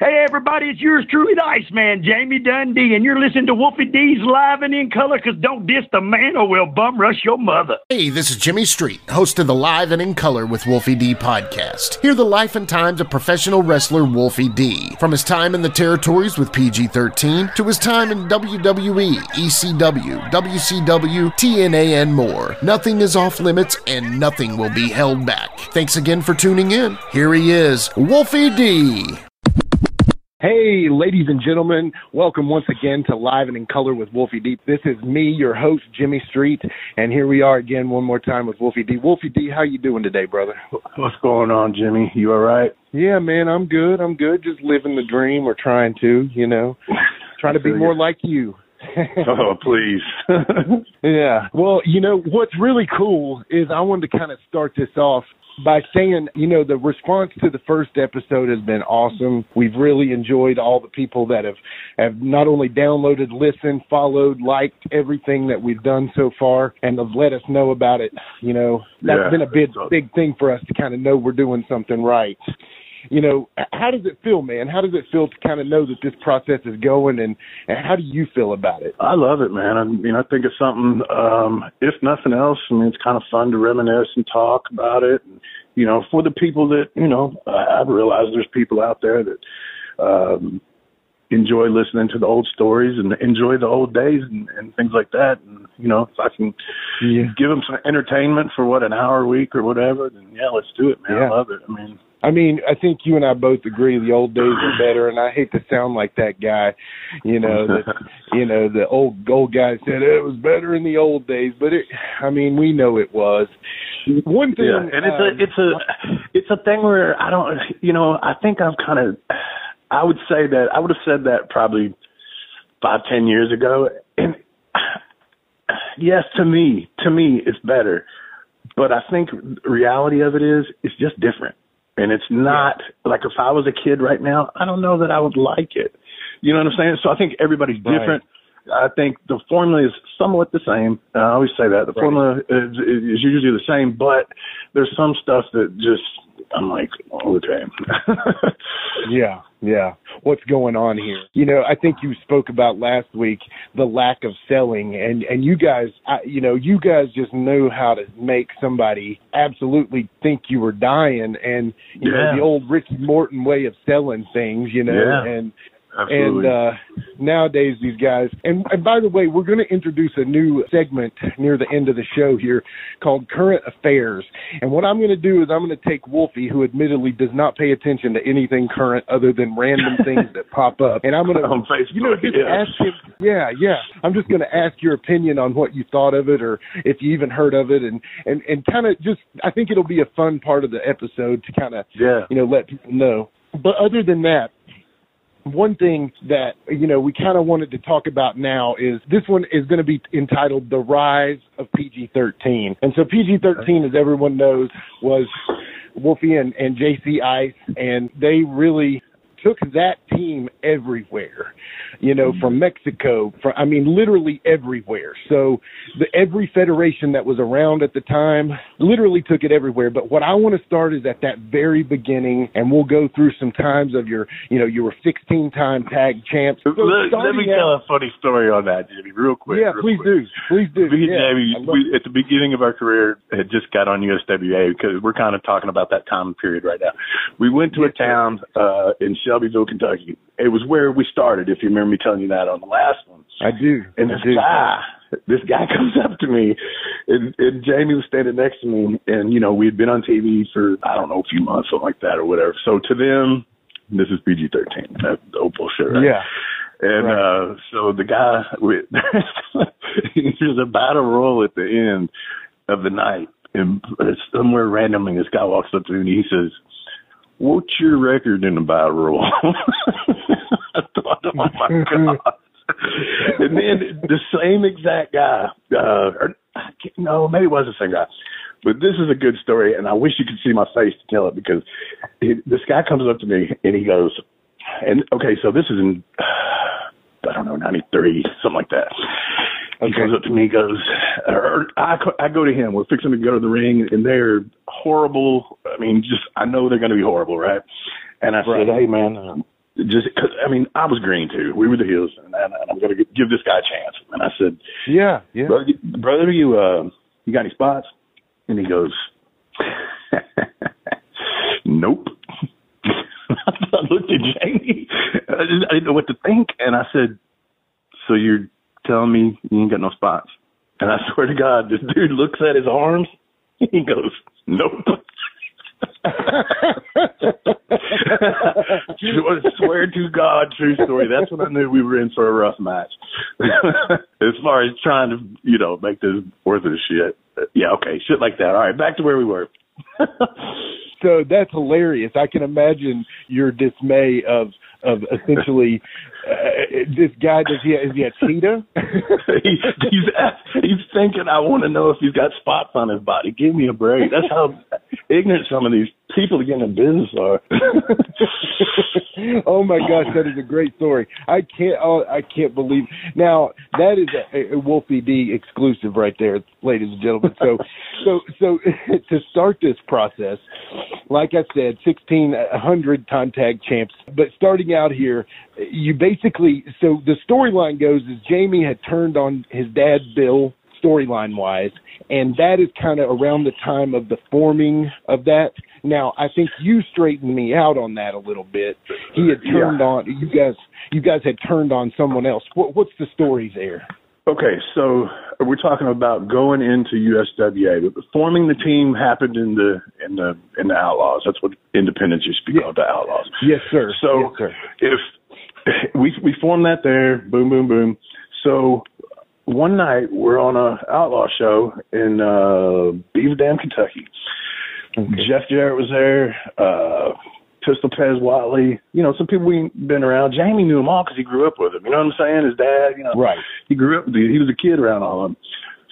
Hey, everybody, it's yours truly, the Iceman, Jamie Dundee, and you're listening to Wolfie D's Live and in Color, because don't diss the man or we'll bum rush your mother. Hey, this is Jimmy Street, host of the Live and in Color with Wolfie D podcast. Hear the life and times of professional wrestler Wolfie D. From his time in the territories with PG 13 to his time in WWE, ECW, WCW, TNA, and more. Nothing is off limits and nothing will be held back. Thanks again for tuning in. Here he is, Wolfie D. Hey, ladies and gentlemen, welcome once again to Live and in Color with Wolfie D. This is me, your host, Jimmy Street, and here we are again one more time with Wolfie D. Wolfie D, how you doing today, brother? What's going on, Jimmy? You all right? Yeah, man, I'm good. I'm good. Just living the dream or trying to, you know, trying to be more like you. oh, please. yeah. Well, you know, what's really cool is I wanted to kind of start this off by saying, you know, the response to the first episode has been awesome. We've really enjoyed all the people that have have not only downloaded, listened, followed, liked everything that we've done so far, and have let us know about it. You know, that's Yeah, been a big awesome. big thing for us to kind of know we're doing something right. You know, how does it feel, man? How does it feel to kind of know that this process is going, and, and how do you feel about it? I love it, man. I mean, I think it's something, um, if nothing else, I mean, it's kind of fun to reminisce and talk about it. And, You know, for the people that, you know, I, I realize there's people out there that, um, enjoy listening to the old stories and enjoy the old days and, and things like that. And, you know, if I can Yeah. give them some entertainment for what, an hour a week or whatever, then yeah, let's do it, man. Yeah. I love it. I mean, I mean, I think you and I both agree the old days are better, and I hate to sound like that guy, you know, that you know the old old guy said it was better in the old days, but it, I mean, we know it was. One thing, Yeah, and it's um, a it's a it's a thing where I don't you know I think I've kind of I would say that I would have said that probably five ten years ago, and yes, to me to me it's better, but I think reality of it is it's just different, and it's not like if I was a kid right now, I don't know that I would like it. You know what I'm saying? So I think everybody's Right. different. I think the formula is somewhat the same. I always say that the Right. formula is, is usually the same, but there's some stuff that just I'm like, oh, okay. yeah, yeah. What's going on here? You know, I think you spoke about last week the lack of selling, and and you guys, I, you know, you guys just know how to make somebody absolutely think you were dying, and you Yeah. know the old Ricky Morton way of selling things, you know, Yeah. and Absolutely. And uh, nowadays, these guys, and, and by the way, we're going to introduce a new segment near the end of the show here called Current Affairs. And what I'm going to do is I'm going to take Wolfie, who admittedly does not pay attention to anything current other than random things that pop up, and I'm going to, you know, just yeah. ask him. Yeah, yeah. I'm just going to ask your opinion on what you thought of it, or if you even heard of it, and and and kind of just. I think it'll be a fun part of the episode to kind of yeah. you know, let people know. But other than that, one thing that you know we kind of wanted to talk about now is this one is going to be entitled "The Rise of PG-13," and so PG-13, as everyone knows, was Wolfie and, and JC Ice, and they really took that team everywhere, you know, from Mexico, from I mean, literally everywhere. So the every federation that was around at the time literally took it everywhere. But what I want to start is at that very beginning, and we'll go through some times of your, you know, you were 16 time tag champs. So let, let me out- tell a funny story on that, Jimmy, real quick. yeah, real please quick. do, please do. Me Yeah, we, at the beginning of our career, had just got on USWA because we're kind of talking about that time period right now. We went to a town uh, in Shelbyville, Kentucky. It was where we started, if you remember me telling you that on the last one. I do. And this do. guy, this guy comes up to me, and, and Jamie was standing next to me, and you know we had been on TV for I don't know a few months, something like that, or whatever. So to them, this is PG thirteen. The old bullshit, right? Yeah. And Right. uh so the guy with there's a battle roll at the end of the night and somewhere randomly this guy walks up to me and he says, What's your record in the battle roll? I thought, oh my god. and then the same exact guy, uh or I can't, no, maybe it was the same guy. But this is a good story, and I wish you could see my face to tell it because he, this guy comes up to me and he goes, and okay, so this is in I don't know, 93, something like that. He Okay. comes up to me, and goes, or I, I go to him. We're fixing to go to the ring, and they're horrible. I mean, just I know they're going to be horrible, right? And I Right. said, hey man, um, just cause, I mean, I was green too. We were the heels, and, and I'm going to give this guy a chance. And I said, Yeah, yeah. brother, brother, you uh, you got any spots? And he goes, Nope. I looked at Jamie. I, just, I didn't know what to think, and I said, "So you're telling me you ain't got no spots?" And I swear to God, this dude looks at his arms. He goes, "Nope." swear to God, true story. That's when I knew we were in for a rough match. as far as trying to, you know, make this worth of shit. Yeah, okay, shit like that. All right, back to where we were. so that's hilarious. I can imagine your dismay of of essentially uh, this guy. Does he is he a cheater? he, he's he's thinking. I want to know if he's got spots on his body. Give me a break. That's how ignorant some of these people to get in business are. oh my gosh, that is a great story. I can't. Oh, I can't believe. Now that is a, a Wolfie D exclusive right there, ladies and gentlemen. So, so, so to start this process, like I said, sixteen hundred time tag champs. But starting out here, you basically. Basically, so the storyline goes is Jamie had turned on his dad Bill storyline wise, and that is kind of around the time of the forming of that. Now, I think you straightened me out on that a little bit. He had turned Yeah. on you guys. You guys had turned on someone else. What, what's the story there? Okay, so we're talking about going into USWA. But forming the team happened in the in the in the Outlaws. That's what independents used to be called, the Outlaws. Yes, sir. So yes, sir. if we we formed that there, boom, boom, boom. So one night we're on a outlaw show in uh Beaver Dam, Kentucky. Jeff Jarrett was there, uh Pistol Pez Whatley, you know, some people we've been around. Jamie knew them all because he grew up with them. You know what I'm saying? His dad, you know, Right. he grew up. He was a kid around all of them.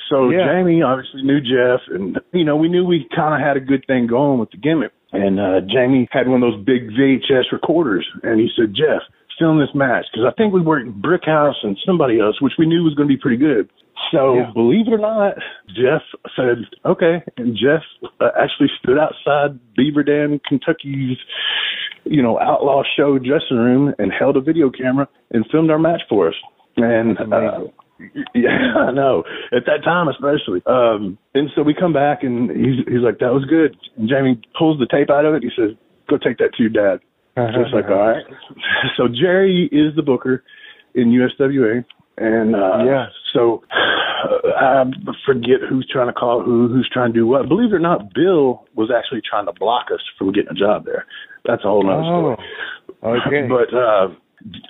So Yeah. Jamie obviously knew Jeff, and you know we knew we kind of had a good thing going with the gimmick. And uh Jamie had one of those big VHS recorders, and he said, "Jeff, film this match because I think we worked Brick House and somebody else, which we knew was going to be pretty good." So Yeah. believe it or not, Jeff said, "Okay," and Jeff uh, actually stood outside Beaver Dam, Kentucky's, you know, outlaw show dressing room and held a video camera and filmed our match for us. And uh, yeah, I know. At that time, especially. Um, and so we come back, and he's he's like, "That was good." And Jamie pulls the tape out of it. He says, "Go take that to your dad." So it's like, all right. So Jerry is the booker in USWA, and uh, Yeah. So uh, I forget who's trying to call who, who's trying to do what. Believe it or not, Bill was actually trying to block us from getting a job there. That's a whole story. Oh, okay. But uh,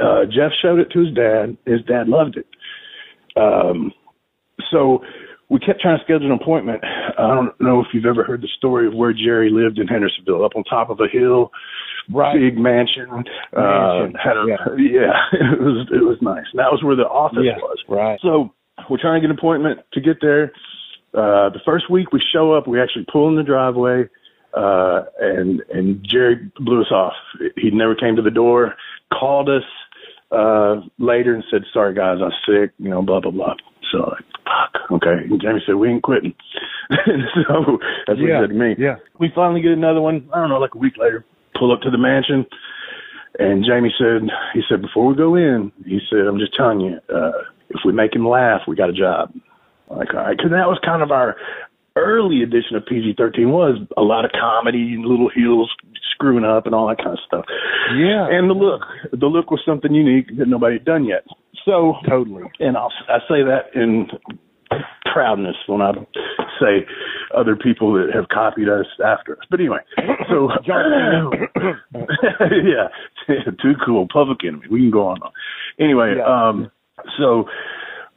uh, Jeff showed it to his dad. His dad loved it. Um, so we kept trying to schedule an appointment. I don't know if you've ever heard the story of where Jerry lived in Hendersonville, up on top of a hill, Right. big mansion. Uh, had a, yeah. yeah, it was it was nice. And that was where the office Yeah, was. right. So we're trying to get an appointment to get there. Uh, the first week we show up, we actually pull in the driveway, uh, and and Jerry blew us off. He never came to the door, called us uh, later and said, "Sorry guys, I'm sick," you know, blah blah blah. So like, fuck, okay. And Jamie said, "We ain't quitting." and so that's what Yeah, he said to me. yeah. We finally get another one. I don't know, like a week later. Pull up to the mansion, and Jamie said, he said, before we go in, he said, I'm just telling you, uh, if we make him laugh, we got a job. Like, all right, because that was kind of our early edition of PG-13 was a lot of comedy and little heels screwing up and all that kind of stuff. Yeah. And the look, the look was something unique that nobody had done yet. So Totally. and I'll I say that in proudness when I say other people that have copied us after us. But anyway, so yeah, too cool, public enemy. We can go on. Anyway, Yeah. um, so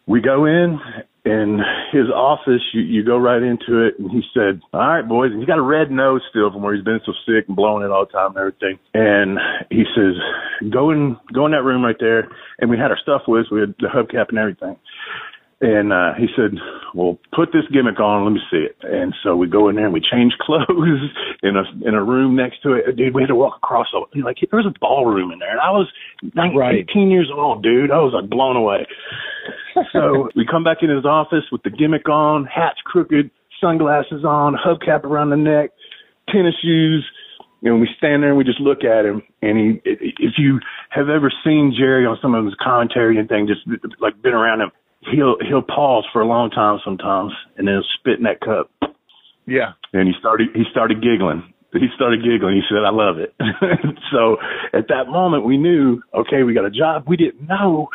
we go in. In his office, you, you go right into it, and he said, "All right, boys." And he's got a red nose still from where he's been so sick and blowing it all the time and everything. And he says, "Go in, go in that room right there." And we had our stuff with us. We had the hubcap and everything. And uh, he said, "Well, put this gimmick on. Let me see it." And so we go in there and we change clothes in a in a room next to it. Dude, we had to walk across. A, like there was a ballroom in there, and I was 19, Right. 18 years old, dude. I was like blown away. so we come back in his office with the gimmick on, hat's crooked, sunglasses on, hubcap around the neck, tennis shoes, and we stand there and we just look at him. And he, if you have ever seen Jerry on some of his commentary and thing, just like been around him, he'll he'll pause for a long time sometimes, and then spit in that cup. Yeah. And he started he started giggling. He started giggling. He said, "I love it." so at that moment, we knew, okay, we got a job. We didn't know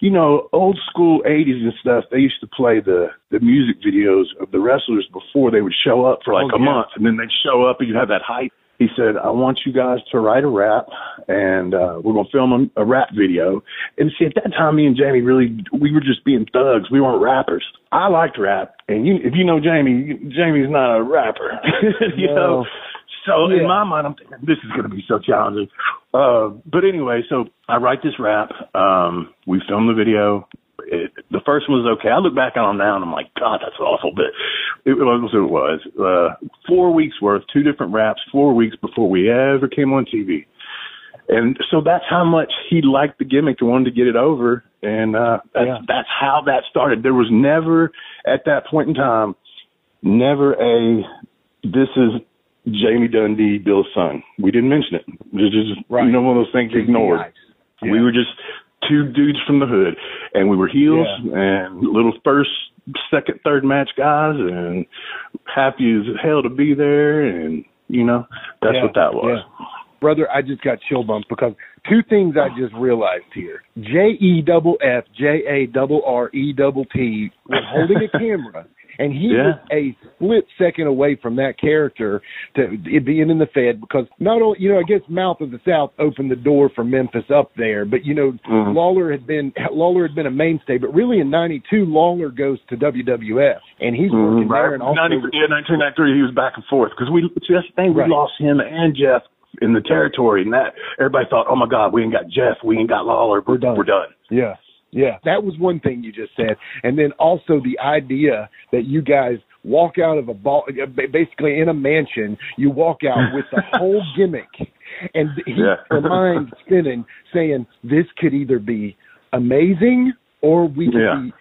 you know, old school '80s and stuff. They used to play the the music videos of the wrestlers before they would show up for like oh, a yeah. month, and then they'd show up and you'd have that hype. He said, "I want you guys to write a rap, and uh, we're gonna film a, a rap video." And see, at that time, me and Jamie really we were just being thugs. We weren't rappers. I liked rap, and you, if you know Jamie, Jamie's not a rapper. you No. know. So Yeah. in my mind, I'm thinking this is going to be so challenging. Uh, but anyway, so I write this rap. Um, we film the video. It, the first one was okay. I look back on them now and I'm like, God, that's awful. But it was what it was. Uh, four weeks worth, two different raps, four weeks before we ever came on TV. And so that's how much he liked the gimmick and wanted to get it over. And uh, that's, Yeah. that's how that started. There was never, at that point in time, never a this is Jamie Dundee, Bill's son. We didn't mention it. It was just Right. you know one of those things ignored. Yeah. We were just two dudes from the hood, and we were heels and little first, second, third match guys, and happy as hell to be there. And you know that's Yeah, what that was. Brother, I just got chill bumps because two things I just realized here. J E double F J A double R E double T was holding a camera and he Yeah. was a split second away from that character to it being in the Fed because not only you know, I guess Mouth of the South opened the door for Memphis up there, but you know, Mhm. Lawler had been Lawler had been a mainstay, but really in ninety two Lawler goes to WWF and he's working Mhm. there and also 90, yeah, 1993, he was back and forth because we see, that's the thing. We Right. lost him and Jeff in the territory, and that everybody thought, oh my God, we ain't got Jeff, we ain't got Lawler, We're done. We're done. Yeah. Yeah. That was one thing you just said. And then also the idea that you guys walk out of a ball, basically in a mansion, you walk out with the whole gimmick and he, Yeah. her mind spinning saying this could either be amazing or we could Yeah. be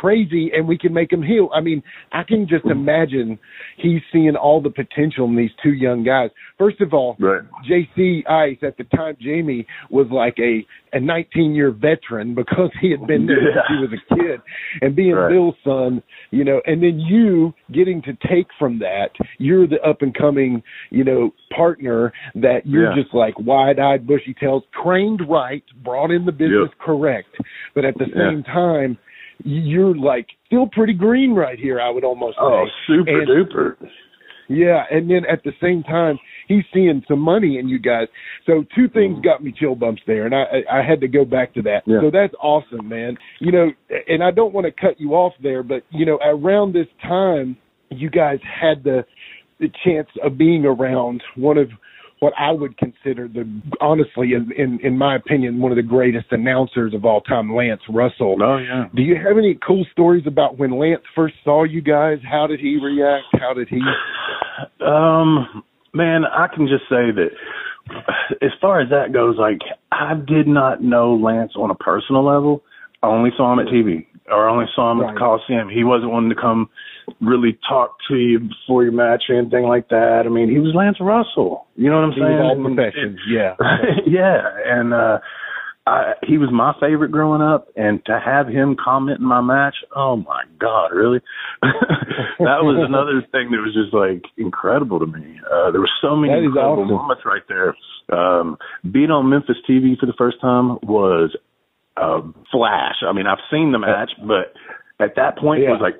crazy and we can make him heal. I mean, I can just imagine he's seeing all the potential in these two young guys. First of all, Right. JC Ice at the time, Jamie was like a a 19 year veteran because he had been there since he was a kid, and being Right. Bill's son, you know, and then you getting to take from that, you're the up and coming, you know, partner that you're Yeah. just like wide eyed, bushy tails, trained right, brought in the business correct, but at the Yeah. same time. You're like still pretty green right here. I would almost oh, say. Oh, super And- duper. yeah, and then at the same time, he's seeing some money in you guys. So two things mm. got me chill bumps there, and I I had to go back to that. Yeah. So that's awesome, man. You know, and I don't want to cut you off there, but you know, around this time, you guys had the the chance of being around one of what I would consider the honestly, in in, in my opinion, one of the greatest announcers of all time, Lance Russell. Oh yeah. Do you have any cool stories about when Lance first saw you guys? How did he react? How did he? Um, man, I can just say that as far as that goes, like I did not know Lance on a personal level. I only saw him at TV or I only saw him at the Coliseum. He wasn't one to come really talk to you before your match or anything like that. I mean, he was Lance Russell. You know what I'm He saying? all professions, yeah. yeah, and uh I, he was my favorite growing up, and to have him comment in my match, oh my God, really? that was another thing that was just like incredible to me. Uh, there were so many incredible awesome. moments right there. Um, being on Memphis TV for the first time was a flash. I mean, I've seen the match, but at that point it was like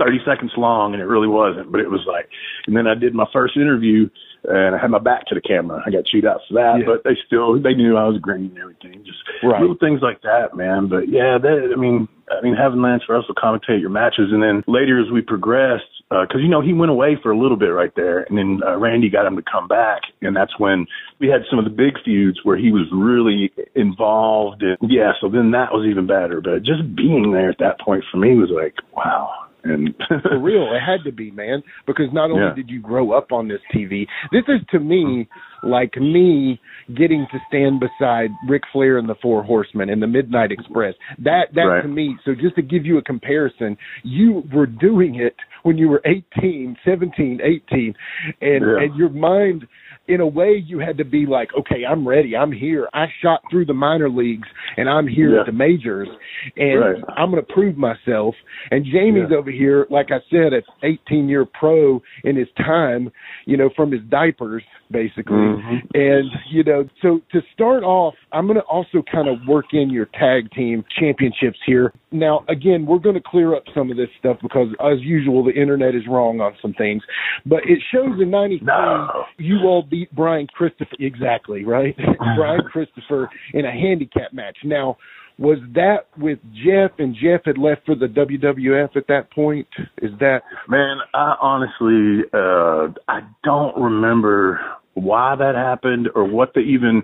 30 seconds long, and it really wasn't. But it was like, and then I did my first interview, and I had my back to the camera. I got chewed out for that, Yeah. but they still they knew I was green and everything. Just Right. little things like that, man. But yeah, that I mean, I mean, having Lance Russell commentate your matches, and then later as we progressed, because you know he went away for a little bit right there, and then uh, Randy got him to come back, and that's when we had some of the big feuds where he was really involved. And yeah, so then that was even better. But just being there at that point for me was like, wow. And For real, it had to be, man, because not only Yeah. did you grow up on this TV, this is to me like me getting to stand beside Ric Flair and the Four Horsemen and the Midnight Express. That that Right. to me, so just to give you a comparison, you were doing it when you were 18, 17, 18 and Yeah. and your mind in a way, you had to be like, okay, I'm ready. I'm here. I shot through the minor leagues and I'm here Yeah. at the majors and Right. I'm going to prove myself. And Jamie's Yeah. over here, like I said, an 18 year pro in his time, you know, from his diapers, basically. Mhm. And, you know, so to start off, I'm going to also kind of work in your tag team championships here. Now, again, we're going to clear up some of this stuff because, as usual, the internet is wrong on some things. But it shows in 93, No. you all beat Brian Christopher. Exactly, right? Brian Christopher in a handicap match. Now, was that with Jeff and Jeff had left for the WWF at that point? Is that Man, I honestly, uh, I don't remember why that happened or what the even,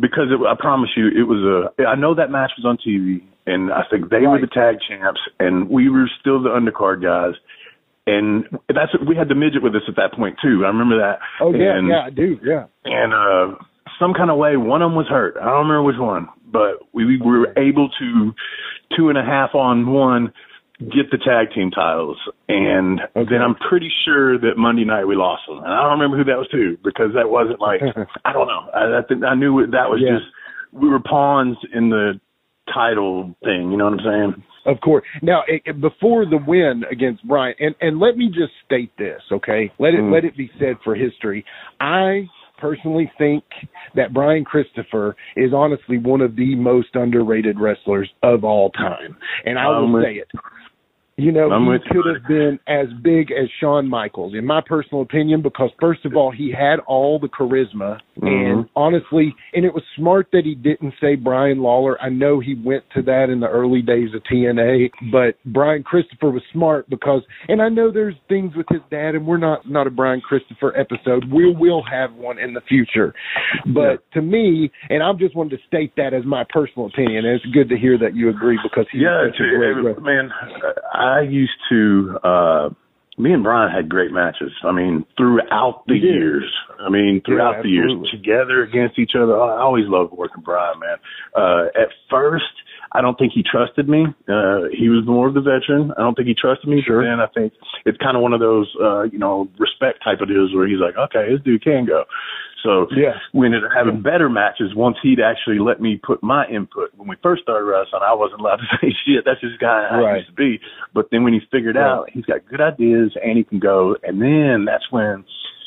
because it, I promise you, it was a, I know that match was on TV and I think they were the tag champs and we were still the undercard guys. And that's, we had the midget with us at that point too. I remember that. Oh yeah, and, yeah, I do. Yeah. and uh some kind of way one of them was hurt. I don't remember which one, but we, we were able to two and a half on one get the tag team titles, and Okay. then I'm pretty sure that Monday night we lost them, and I don't remember who that was to because that wasn't like I don't know. I, I think I knew that was Yeah. just we were pawns in the title thing. You know what I'm saying? Of course. Now, it, it- before the win against Bryant, and and let me just state this, okay? Let it Mm. let it be said for history. I personally think that Brian Christopher is honestly one of the most underrated wrestlers of all time, and I will with- say it. You know, I'm he could have been as big as Shawn Michaels, in my personal opinion, because first of all, he had all the charisma, and Mhm. honestly, and it was smart that he didn't say Brian Lawler. I know he went to that in the early days of TNA, but Brian Christopher was smart because, and I know there's things with his dad, and we're not not a Brian Christopher episode. We will have one in the future, but to me, and I just wanted to state that as my personal opinion. And it's good to hear that you agree because he's Yeah, a great man. I used to. uh Me and Brian had great matches. I mean, throughout the years. I mean, throughout Yeah, the years, together against each other. I always loved working Brian, man. Uh At first, I don't think he trusted me. Uh He was more of the veteran. I don't think he trusted me. Sure. But then I think it's kind of one of those, uh, you know, respect type of deals where he's like, okay, this dude can go. So Yeah. we ended up having better matches once he'd actually let me put my input. When we first started wrestling, I wasn't allowed to say shit. That's just guy I Right. used to be. But then when he figured Right. out he's got good ideas and he can go, and then that's when,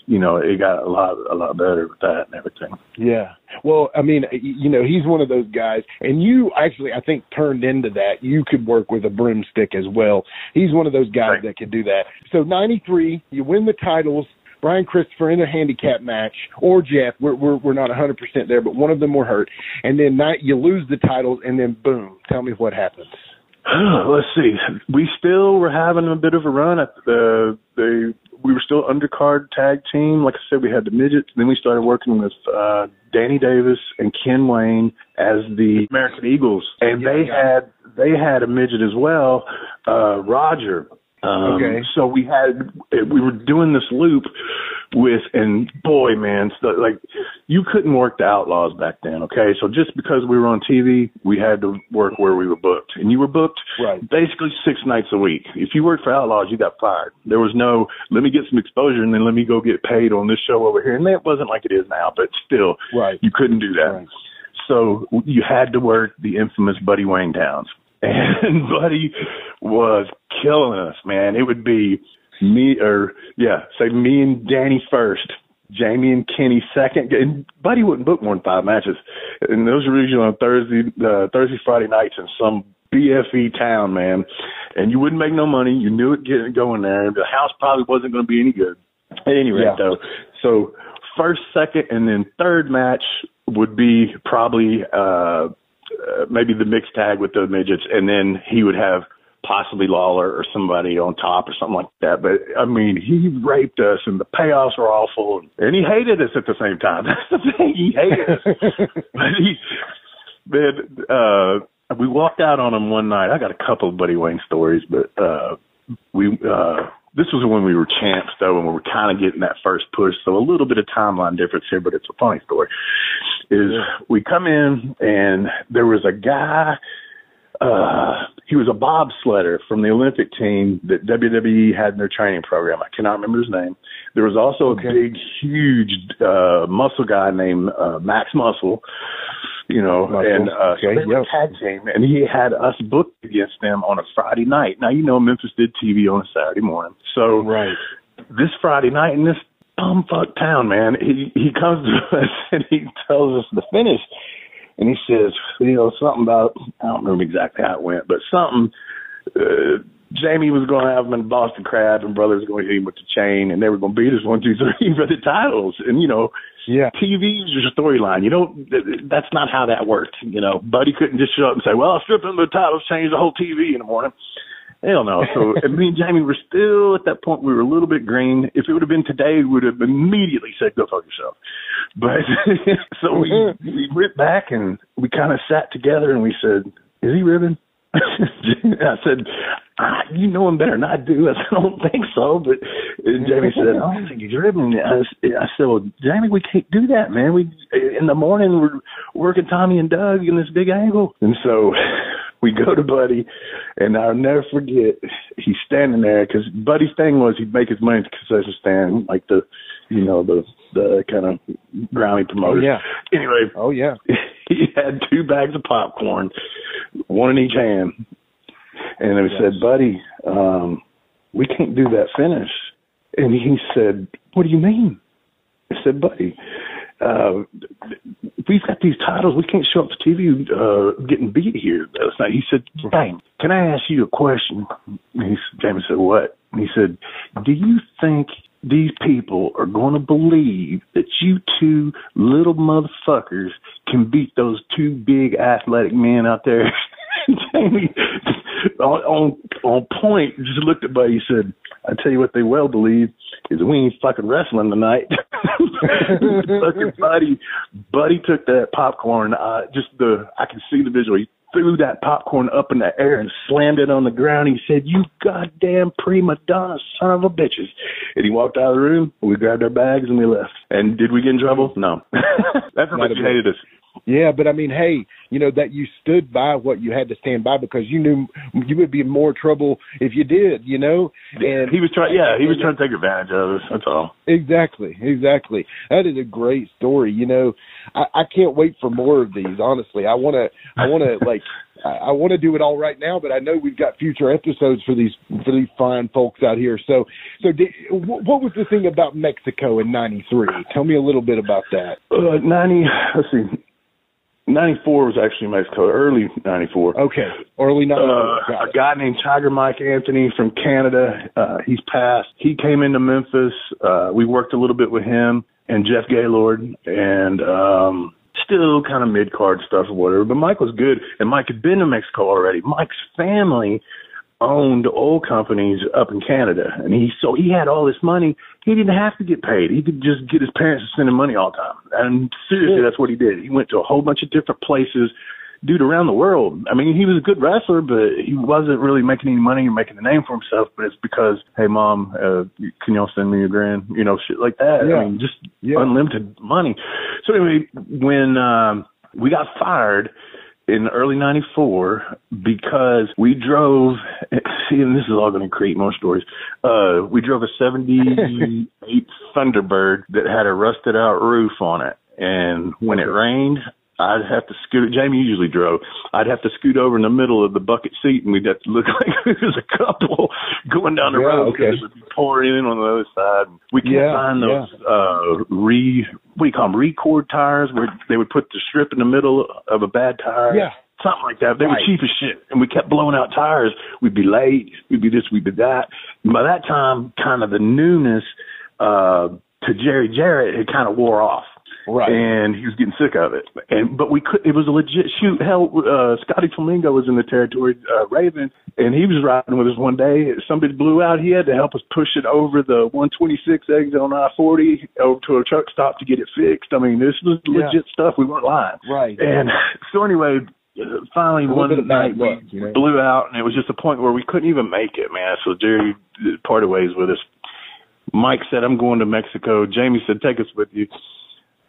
you know, it got a lot a lot better with that and everything. Yeah. Well, I mean, you know, he's one of those guys, and you actually, I think, turned into that. You could work with a broomstick as well. He's one of those guys Right. that could do that. So, 93, you win the titles. Brian Christopher in a handicap match, or Jeff. We're we're we're not 100 percent there, but one of them were hurt. And then night you lose the titles, and then boom. Tell me what happens. Let's see. We still were having a bit of a run at the the we were still undercard tag team. Like I said, we had the midgets. Then we started working with uh Danny Davis and Ken Wayne as the American Eagles, and they had they had a midget as well, uh Roger. Um, Okay. So we had we were doing this loop with and boy man, so, like you couldn't work the Outlaws back then. Okay, so just because we were on TV, we had to work where we were booked, and you were booked Right. basically six nights a week. If you worked for Outlaws, you got fired. There was no let me get some exposure and then let me go get paid on this show over here. And that wasn't like it is now, but still, Right. you couldn't do that. Right. So you had to work the infamous Buddy Wayne Towns. And Buddy was killing us, man. It would be me or yeah, say me and Danny first, Jamie and Kenny second. And Buddy wouldn't book more than five matches. And those were usually on Thursday uh, Thursday, Friday nights in some BFE town, man. And you wouldn't make no money. You knew it getting going there. The house probably wasn't gonna be any good. At any rate Yeah. though. So first, second, and then third match would be probably uh, uh maybe the mixed tag with the midgets, and then he would have possibly Lawler or somebody on top or something like that. But I mean, he raped us, and the payoffs were awful, and he hated us at the same time. That's the thing, he hated us. but he, man, uh, we walked out on him one night. I got a couple of Buddy Wayne stories, but uh, we uh, this was when we were champs though, and we were kind of getting that first push. So a little bit of timeline difference here, but it's a funny story. Is we come in and there was a guy uh, he was a bobsledder from the Olympic team that WWE had in their training program. I cannot remember his name. There was also Okay. a big, huge uh, muscle guy named uh, Max Muscle. You know, Muscle. and uh, so Okay, they were yep. tag team, and he had us booked against them on a Friday night. Now you know Memphis did TV on a Saturday morning, so Right. this Friday night and this bumfuck town, man, he he comes to us and he tells us the finish, and he says, you know, something about I don't remember exactly how it went, but something. Uh, Jamie was going to have him in Boston Crab, and Brothers going to hit him with the chain, and they were going to beat us one, two, three for the titles. And you know, Yeah. TV is your storyline. You don't. th- th- That's not how that worked. You know, Buddy couldn't just show up and say, "Well, I'll strip him the titles, change the whole TV in the morning." Hell no. So me and Jamie were still at that point. We were a little bit green. If it would have been today, we would have immediately said, "Go fuck yourself." But so we we went back and we kind of sat together and we said, "Is he ribbing?" I said, ah, "You know him better than I do." I said, "I don't think so." But and Jamie said, "I don't think he's ribbing." I, I said, "Well, Jamie, we can't do that, man. We in the morning we're working Tommy and Doug in this big angle." And so we go to Buddy, and I'll never forget. He's standing there because Buddy's thing was he'd make his money at the concession stand, like the, you know, the the kind of brownie promoters. yeah. Anyway, Oh yeah. he had two bags of popcorn, one in each hand, and it said, "Buddy, um, we can't do that finish." And he said, "What do you mean?" I said, "Buddy, uh, we've got these titles. We can't show up to TV uh, getting beat here last night." He said, "Dang, can I ask you a question?" And he, Jamie said, "What?" And he said, "Do you think?" These people are going to believe that you two little motherfuckers can beat those two big athletic men out there. Jamie, on, on point, just looked at Buddy. He said, "I tell you what, they well believe is we ain't fucking wrestling tonight." fucking Buddy, Buddy took that popcorn. Uh, just the I can see the visual. He threw that popcorn up in the air and slammed it on the ground. He said, "You goddamn prima donna son of a bitches!" And he walked out of the room. We grabbed our bags and we left. And did we get in trouble? No. That's how much you hated us. Yeah, but I mean, hey, you know that you stood by what you had to stand by because you knew you would be in more trouble if you did, you know. And he was trying. Yeah, he was trying to take advantage of us. That's all. Exactly, exactly. That is a great story. You know, I, I can't wait for more of these. Honestly, I want to, I want to like, I, I want to do it all right now. But I know we've got future episodes for these for these fine folks out here. So, so did, wh- what was the thing about Mexico in '93? Tell me a little bit about that. Uh, ninety. Let's see. Ninety four was actually Mexico. Early ninety four. Okay, early '94. uh, a guy named Tiger Mike Anthony from Canada. Uh, he's passed. He came into Memphis. Uh, we worked a little bit with him and Jeff Gaylord and, um, still kind of mid card stuff or whatever. But Mike was good. And Mike had been to Mexico already. Mike's family owned oil companies up in Canada. And he, so he had all this money. He didn't have to get paid. He could just get his parents to send him money all the time. And seriously, that's what he did. He went to a whole bunch of different places dude around the world. I mean, he was a good wrestler, but he wasn't really making any money or making a name for himself. But it's because, hey, mom, uh, can y'all send me a grand? You know, shit like that. Yeah. I mean, just Yeah. unlimited money. So anyway, when um, we got fired in early '94 because we drove. See, and this is all going to create more stories. Uh, we drove a '78 Thunderbird that had a rusted out roof on it, and when it rained, I'd have to scoot. Jamie usually drove. I'd have to scoot over in the middle of the bucket seat, and we'd have to look like it was a couple going down the Yeah, road because okay. it would be pouring in on the other side. We can't Yeah, find those uh re what do you call them record tires where they would put the strip in the middle of a bad tire. Yeah. Something like that. They Right. were cheap as shit, and we kept blowing out tires. We'd be late. We'd be this. We'd be that. And by that time, kind of the newness uh, to Jerry Jarrett had kind of wore off Right. and he was getting sick of it. And but we could. It was a legit shoot. Hell, uh, Scotty Flamingo was in the territory, uh, Raven, and he was riding with us one day. Somebody blew out. He had to help us push it over the 126 exit on I-40 over to a truck stop to get it fixed. I mean, this was Yeah. legit stuff. We weren't lying. Right. And so anyway, uh, finally one bit of bad night we you know? blew out, and it was just a point where we couldn't even make it, man. So Jerry parted ways with us. Mike said, "I'm going to Mexico." Jamie said, "Take us with you."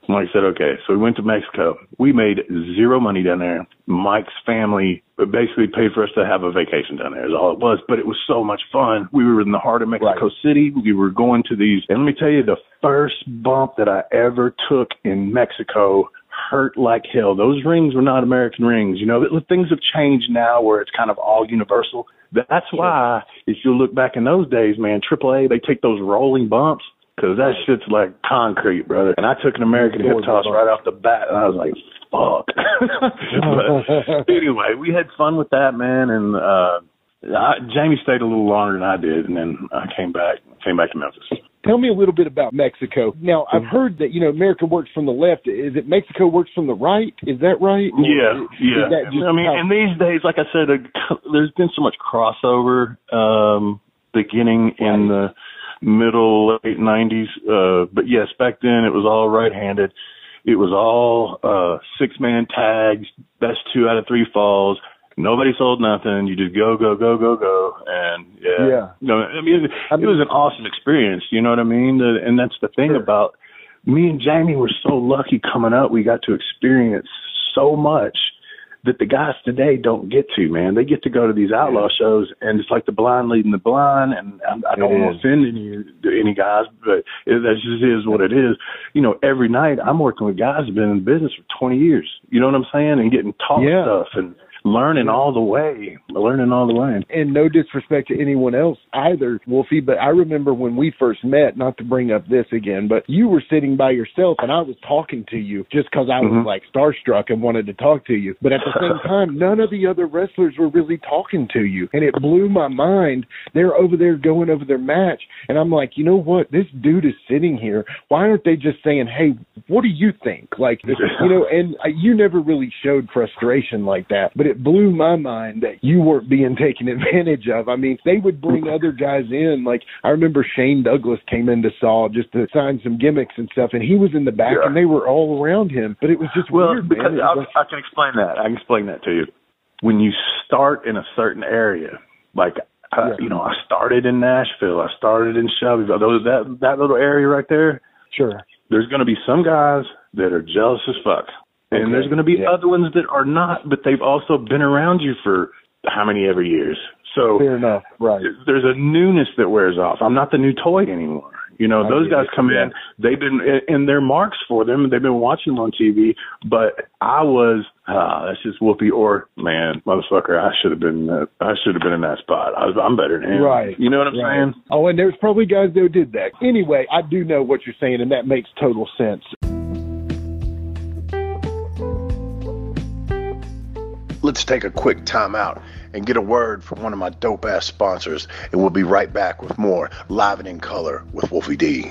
Mike said, okay. So we went to Mexico. We made zero money down there. Mike's family basically paid for us to have a vacation down there is all it was. But it was so much fun. We were in the heart of Mexico right. City. We were going to these, and let me tell you, the first bump that I ever took in Mexico hurt like hell. Those rings were not American rings. You know, things have changed now where it's kind of all universal. That's why, if you look back in those days, man, AAA, they take those rolling bumps because that shit's like concrete, brother. And I took an American hip toss right off the bat, and I was like, fuck. but anyway, we had fun with that, man, and uh I, Jamie stayed a little longer than I did, and then I came back, came back to Memphis. Tell me a little bit about Mexico. Now, I've heard that you know America works from the left. Is it Mexico works from the right? Is that right? yeah, yeah. I mean, how- in these days, like I said, there's been so much crossover. Um, beginning right. in the middle late 90s. Uh, but yes, back then it was all right-handed. It was all uh, six-man tags, best two out of three falls. Nobody sold nothing. You just go, go, go, go, go, and yeah. yeah. You know, I mean, it, I mean, it was an awesome experience. You know what I mean? And that's the thing sure. about me and Jamie were so lucky coming up. We got to experience so much that the guys today don't get to, man. They get to go to these outlaw yeah. shows, and it's like the blind leading the blind. And I, I don't want to offend any any guys, but it, that just is what it is. You know, every night I'm working with guys who've been in business for 20 years. You know what I'm saying? And getting taught yeah. stuff and learning all the way, learning all the way. And no disrespect to anyone else either, Wolfie, but I remember when we first met, not to bring up this again, but you were sitting by yourself and I was talking to you just because I was mm-hmm. like starstruck and wanted to talk to you. But at the same time, none of the other wrestlers were really talking to you. And it blew my mind. They're over there going over their match. And I'm like, you know what? This dude is sitting here. Why aren't they just saying, hey, what do you think? Like, you know, and you never really showed frustration like that. But it blew my mind that you weren't being taken advantage of. I mean, they would bring other guys in. Like I remember Shane Douglas came into Saw just to sign some gimmicks and stuff, and he was in the back, yeah. and they were all around him. But it was just well, weird, because man. Like, I can explain that. I can explain that to you. When you start in a certain area, like yeah. you know, I started in Nashville, I started in Shelbyville, those that that little area right there. Sure. There's going to be some guys that are jealous as fuck and okay. there's going to be yeah. other ones that are not, but they've also been around you for how many ever years. So fair enough, right? There's a newness that wears off. I'm not the new toy anymore. You know, I those guys come yeah. in, they've been in their marks for them. They've been watching them on TV, but I was, ah, that's just whoopee. Or man, motherfucker, I should have been, uh, I should have been in that spot. I was, I'm better than him. Right. You know what I'm right. saying? Oh, and there's probably guys that did that. Anyway, I do know what you're saying, and that makes total sense. Let's take a quick time out and get a word from one of my dope ass sponsors, and we'll be right back with more Live and in Color with Wolfie D.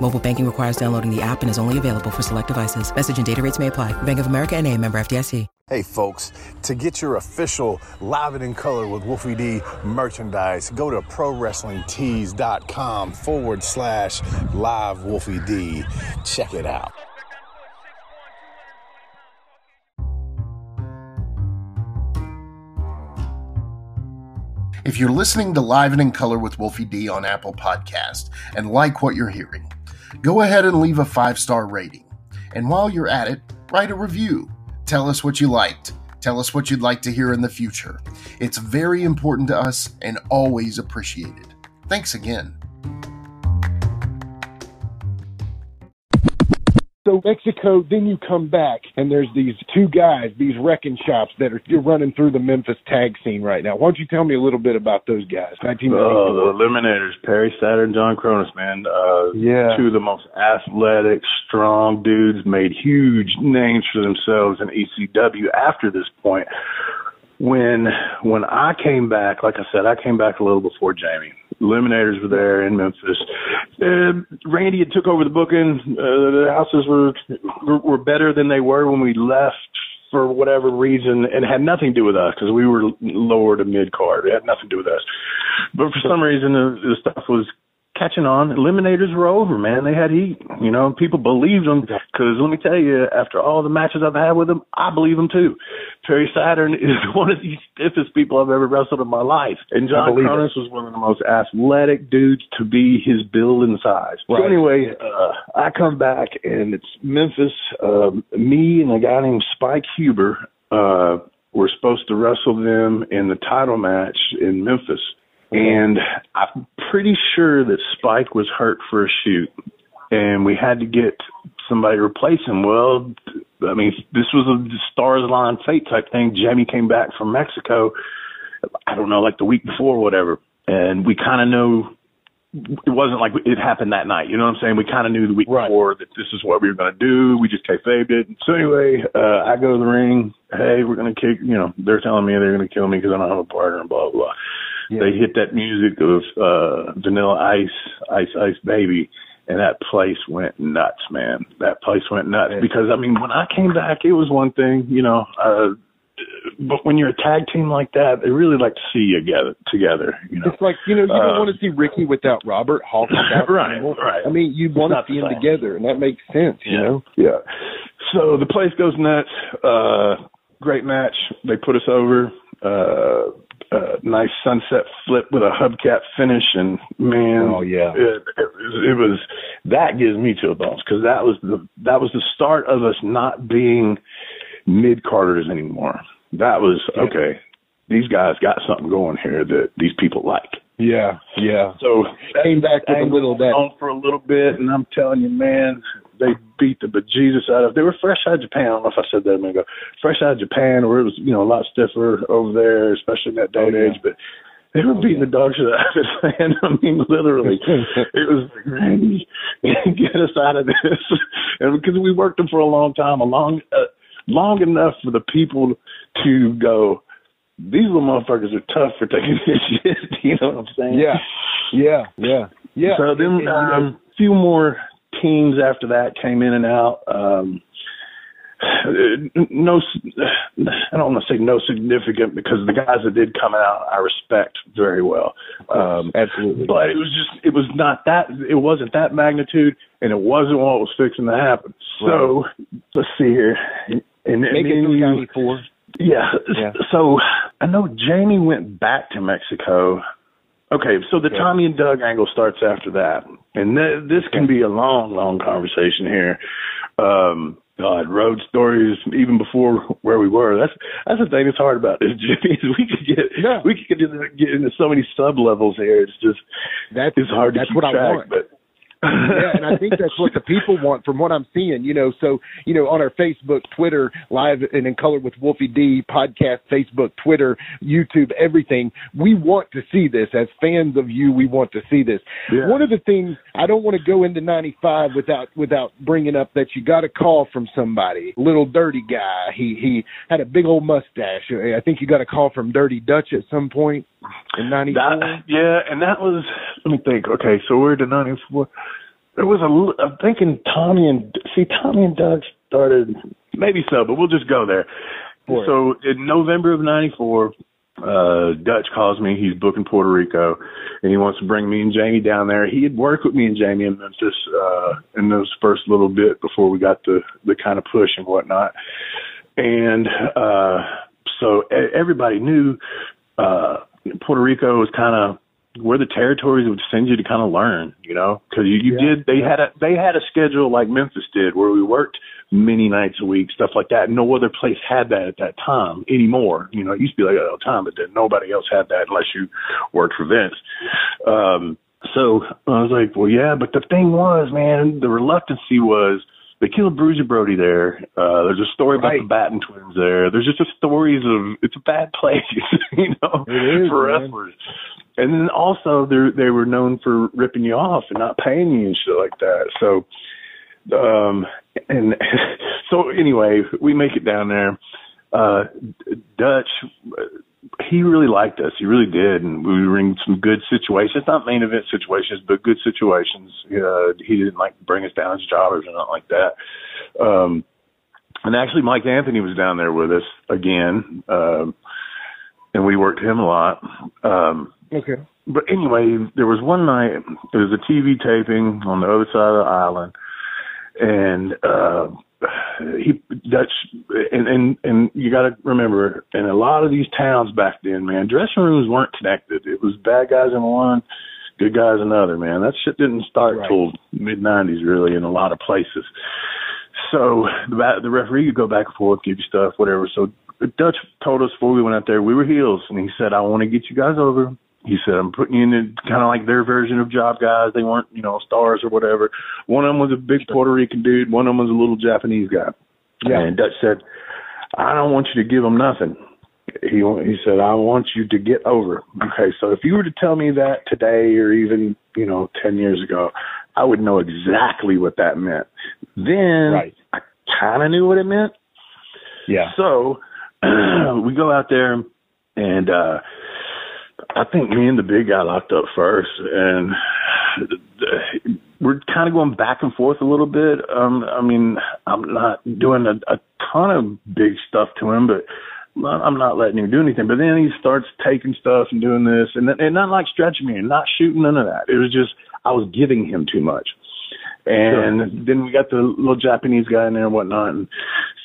Mobile banking requires downloading the app and is only available for select devices. Message and data rates may apply. Bank of America and a member FDIC. Hey folks, to get your official Live It in Color with Wolfie D merchandise, go to ProWrestlingTees.com forward slash live Wolfie D. Check it out. If you're listening to Live and in Color with Wolfie D on Apple Podcast and like what you're hearing, go ahead and leave a five star rating. And while you're at it, write a review. Tell us what you liked. Tell us what you'd like to hear in the future. It's very important to us and always appreciated. Thanks again. So Mexico, then you come back and there's these two guys, these wrecking shops that are you're running through the Memphis tag scene right now. Why don't you tell me a little bit about those guys? Oh, the Eliminators, Perry Saturn, John Kronus, man. Uh, Yeah. Two of the most athletic, strong dudes made huge names for themselves in ECW after this point. When when I came back, like I said, I came back a little before Jamie. Eliminators were there in Memphis. Uh, Randy had took over the booking. Uh, the houses were were better than they were when we left for whatever reason, and had nothing to do with us because we were lower to mid card. It had nothing to do with us. But for some reason, the, the stuff was catching on. Eliminators were over, man. They had heat. You know, people believed them because let me tell you, after all the matches I've had with them, I believe them too. Perry Saturn is one of the stiffest people I've ever wrestled in my life, and John. Kronus was one of the most athletic dudes to be his build and size. So anyway, uh, I come back and it's Memphis. Um, me and a guy named Spike Huber. Uh, were supposed to wrestle them in the title match in Memphis. And I'm pretty sure that Spike was hurt for a shoot, and we had to get somebody to replace him. Well, I mean, this was a stars line fate type thing. Jamie came back from Mexico, I don't know, like the week before or whatever, and we kind of know it wasn't like it happened that night. You know what I'm saying? We kind of knew the week Right. before that this is what we were going to do. We just kayfabed it. So anyway, uh, I go to the ring. Hey, we're going to kick. You know, they're telling me they're going to kill me because I don't have a partner and blah blah. blah. Yeah. They hit that music of uh, Vanilla Ice, Ice Ice Baby, and that place went nuts, man. That place went nuts Yeah. because I mean, when I came back, it was one thing, you know. Uh, but when you're a tag team like that, they really like to see you together. Together, you know. It's like you know you don't Uh, want to see Ricky without Robert, Hawk without Right, Campbell. right. I mean, you want to see the them together, and that makes sense. You know. Yeah. So the place goes nuts. Uh, great match. They put us over. Uh, uh, nice sunset flip with a hubcap finish, and man, Oh, yeah. it, it, was, it was that gives me chill bumps because that was the that was the start of us not being mid carders anymore. That was Yeah. okay. These guys got something going here that these people like. Yeah. Yeah. So Came back with a little that. on for a little bit, and I'm telling you, man, they beat the bejesus out of. They were fresh out of Japan. I don't know if I said that a minute ago. Fresh out of Japan, where it was you know a lot stiffer over there, especially in that day Oh, and yeah. age. But they were beating the dog shit out of it, man. I mean, literally, it was like, Randy, get us out of this, and because we worked them for a long time, a long, uh, long enough for the people to go. These little motherfuckers are tough for taking this shit. You know what I'm saying? Yeah. Yeah. Yeah. Yeah. So then, um, a few more teams after that came in and out. Um, no, I don't want to say no significant because the guys that did come out, I respect very well. Um, absolutely. but it was just, it was not that, it wasn't that magnitude, and it wasn't what was fixing to happen. So let's see here. And, and Make me it you- 94. yeah. Yeah. So I know Jamie went back to Mexico. Okay, so the Okay. Tommy and Doug angle starts after that, and th- this can be a long, long conversation here. Um, God, road stories even before where we were. That's that's the thing that's hard about this, Jimmy. Is we could get Yeah. we could get, into- get into so many sub levels here. It's just That's it's hard to That's keep what I track. want. But yeah, and I think that's what the people want from what I'm seeing. You know, so you know, on our Facebook, Twitter, live and in color with Wolfie D podcast, Facebook, Twitter, YouTube, everything. We want to see this as fans of you. We want to see this. Yeah. One of the things I don't want to go into '95 without without bringing up that you got a call from somebody, little dirty guy. He he had a big old mustache. I think you got a call from Dirty Dutch at some point in '94. Yeah, and that was. Let me think. Okay, so we're to '94. There was a. I'm thinking Tommy and see Tommy and Doug started maybe so, but we'll just go there. So in November of '94, uh, Dutch calls me. He's booking Puerto Rico, and he wants to bring me and Jamie down there. He had worked with me and Jamie in Memphis uh, in those first little bit before we got the the kind of push and whatnot. And uh, so e- everybody knew uh, Puerto Rico was kind of where the territories would send you to kind of learn, you know, because you, you Yeah. did. They had a they had a schedule like Memphis did, where we worked many nights a week, stuff like that. No other place had that at that time anymore. You know, it used to be like that all the time, but then nobody else had that unless you worked for Vince. Um, so I was like, well, yeah, but the thing was, man, the reluctancy was they killed Bruiser Brody there. Uh, there's a story about Right. the Batten twins there. There's just a stories of it's a bad place, you know, is, for man. wrestlers. And then also they they were known for ripping you off and not paying you and shit like that. So, um, and so anyway, we make it down there. Uh, Dutch, he really liked us. He really did, and we were in some good situations. Not main event situations, but good situations. Uh, he didn't like bring us down as jobbers or nothing like that. Um, and actually, Mike Anthony was down there with us again, um, and we worked him a lot. Um, Okay. but anyway, there was one night. It was a TV taping on the other side of the island, and uh, he Dutch and and and you got to remember, in a lot of these towns back then, man, dressing rooms weren't connected. It was bad guys in one, good guys in another. Man, that shit didn't start Right. till mid '90s, really, in a lot of places. So the the referee could go back and forth, give you stuff, whatever. So Dutch told us before we went out there, we were heels, and he said, "I want to get you guys over." He said, "I'm putting you in kind of like their version of job guys. They weren't, you know, stars or whatever. One of them was a big Puerto Rican dude. One of them was a little Japanese guy." Yeah. And Dutch said, "I don't want you to give them nothing." He he said, "I want you to get over." Okay, so if you were to tell me that today or even you know ten years ago, I would know exactly what that meant. Then Right. I kind of knew what it meant. Yeah. So we go out there, and uh I think me and the big guy locked up first, and we're kind of going back and forth a little bit. Um, I mean, I'm not doing a, a ton of big stuff to him, but I'm not letting him do anything. But then he starts taking stuff and doing this, and and not like stretching me, and not shooting none of that. It was just I was giving him too much. And then we got the little Japanese guy in there and whatnot, and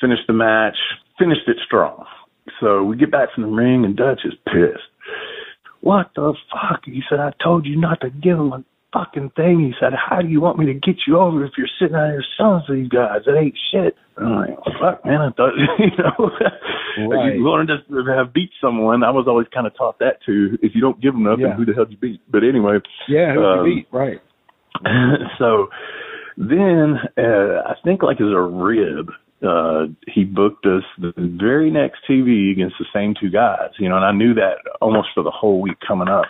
finished the match. Finished it strong. So we get back from the ring, and Dutch is pissed. What the fuck? He said, I told you not to give him a fucking thing. He said, How do you want me to get you over if you're sitting out here selling to these guys? That ain't shit. And I'm like, fuck, man. I thought, you know, Right. you wanted to have beat someone, I was always kind of taught that too. If you don't give them nothing, Yeah. who the hell do you beat? But anyway, Yeah. Who Um, you beat? Right. so then uh, I think like as a rib, uh, he booked us the very next TV against the same two guys, you know, and I knew that almost for the whole week coming up.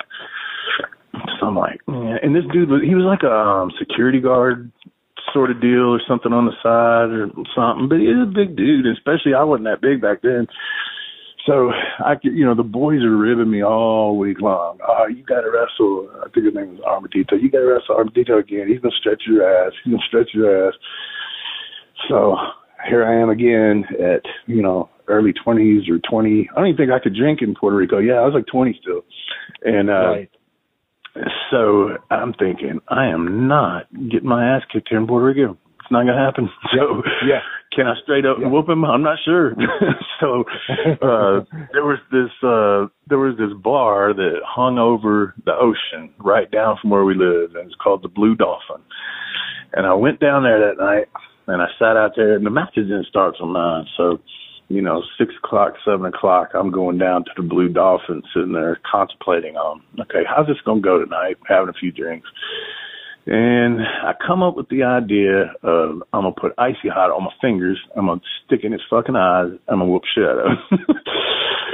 So I'm like, man, and this dude was, he was like a um, security guard sort of deal or something on the side or something, but he was a big dude, especially I wasn't that big back then. So I, you know, the boys are ribbing me all week long. Oh, you got to wrestle. I think his name was Armadito. You got to wrestle Armadito again. He's gonna stretch your ass. He's gonna stretch your ass. So here I am again at you know early twenties or twenty. I don't even think I could drink in Puerto Rico. Yeah, I was like twenty still, and uh, right. so I'm thinking I am not getting my ass kicked here in Puerto Rico. It's not gonna happen. So Yeah. can I straight up Yeah. whoop him? I'm not sure. so uh there was this uh there was this bar that hung over the ocean right down from where we lived and it's called the Blue Dolphin. And I went down there that night and I sat out there and the matches didn't start till nine, so you know, six o'clock, seven o'clock, I'm going down to the Blue Dolphin, sitting there contemplating on, okay, how's this going to go tonight? Having a few drinks. And I come up with the idea of I'm gonna put icy hot on my fingers. I'm gonna stick in his fucking eyes. I'm gonna whoop shit out of him.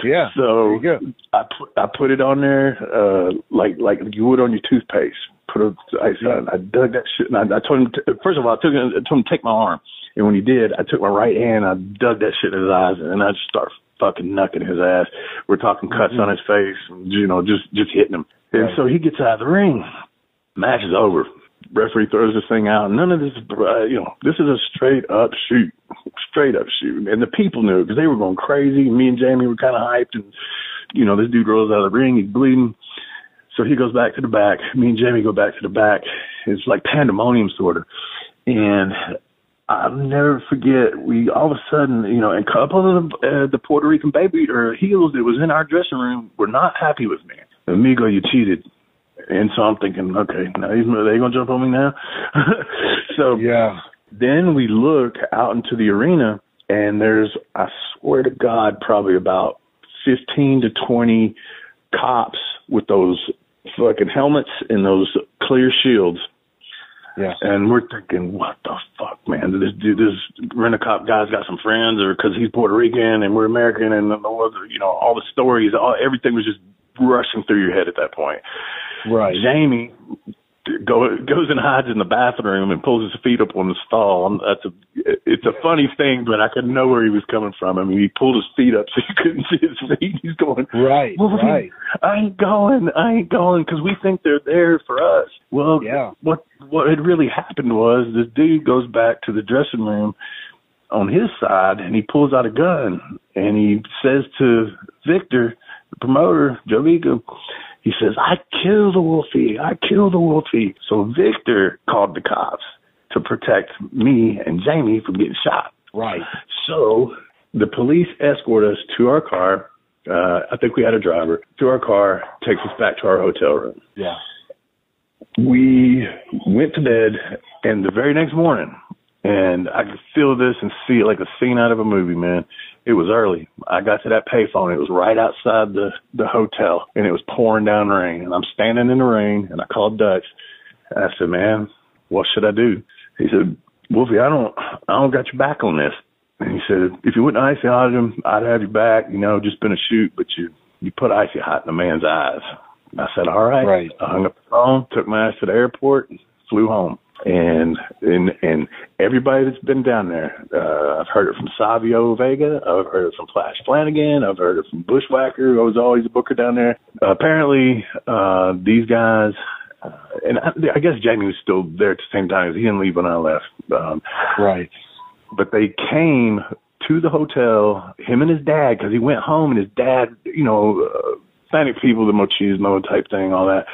Yeah. So There you I put I put it on there uh like like you would on your toothpaste. Put a icy I dug that shit. And I, I told him to, first of all I took him, I told him to take my arm. And when he did, I took my right hand. I dug that shit in his eyes, and I just started fucking knucking his ass. We're talking cuts on his face, and, you know, just just hitting him. And Right. so he gets out of the ring. Match is over. Referee throws this thing out. None of this, uh, you know, this is a straight up shoot, straight up shoot. And the people knew because they were going crazy. Me and Jamie were kind of hyped, and you know, this dude rolls out of the ring, he's bleeding. So he goes back to the back. Me and Jamie go back to the back. It's like pandemonium sort of. And I'll never forget. We all of a sudden, you know, and a couple of the, uh, the Puerto Rican baby or heels that was in our dressing room were not happy with me. Amigo, you cheated. And so I'm thinking, okay, now he's, are they gonna jump on me now? so Yeah. then we look out into the arena, and there's, I swear to God, probably about 15 to 20 cops with those fucking helmets and those clear shields. Yeah. And we're thinking, what the fuck, man, this dude, this rent a cop guy's got some friends, or because he's Puerto Rican and we're American, and you know all the stories, all everything was just rushing through your head at that point. Right. Jamie go, goes and hides in the bathroom and pulls his feet up on the stall. And that's a it's a funny thing, but I could know where he was coming from. I mean, he pulled his feet up so you couldn't see his feet. He's going right, well, right. I ain't going, I ain't going because we think they're there for us. Well, yeah. What what had really happened was this dude goes back to the dressing room on his side and he pulls out a gun and he says to Victor, the promoter, Jovica, he says, I killed the Wolfie. I killed the Wolfie. So Victor called the cops to protect me and Jamie from getting shot. Right. So the police escort us to our car. Uh, I think we had a driver to our car, takes us back to our hotel room. Yeah. We went to bed, and the very next morning, and I could feel this and see it like a scene out of a movie, man. It was early. I got to that payphone. It was right outside the the hotel, and it was pouring down rain. And I'm standing in the rain, and I called Dutch. I said, "Man, what should I do?" He said, "Wolfie, I don't, I don't got your back on this." And he said, "If you wouldn't icy hot him, I'd have your back. You know, just been a shoot, but you you put icy hot in a man's eyes." I said, "All right." Right. I hung up the phone, took my ass to the airport, and flew home and and and everybody that's been down there, uh, I've heard it from Savio Vega, I've heard it from Flash Flanagan, I've heard it from Bushwhacker, who was always a booker down there. Uh, apparently, uh, these guys, uh, and I, I guess Jamie was still there at the same time. He didn't leave when I left. Um, right. But they came to the hotel, him and his dad, because he went home and his dad, you know, uh, Hispanic people, the machismo type thing, all that.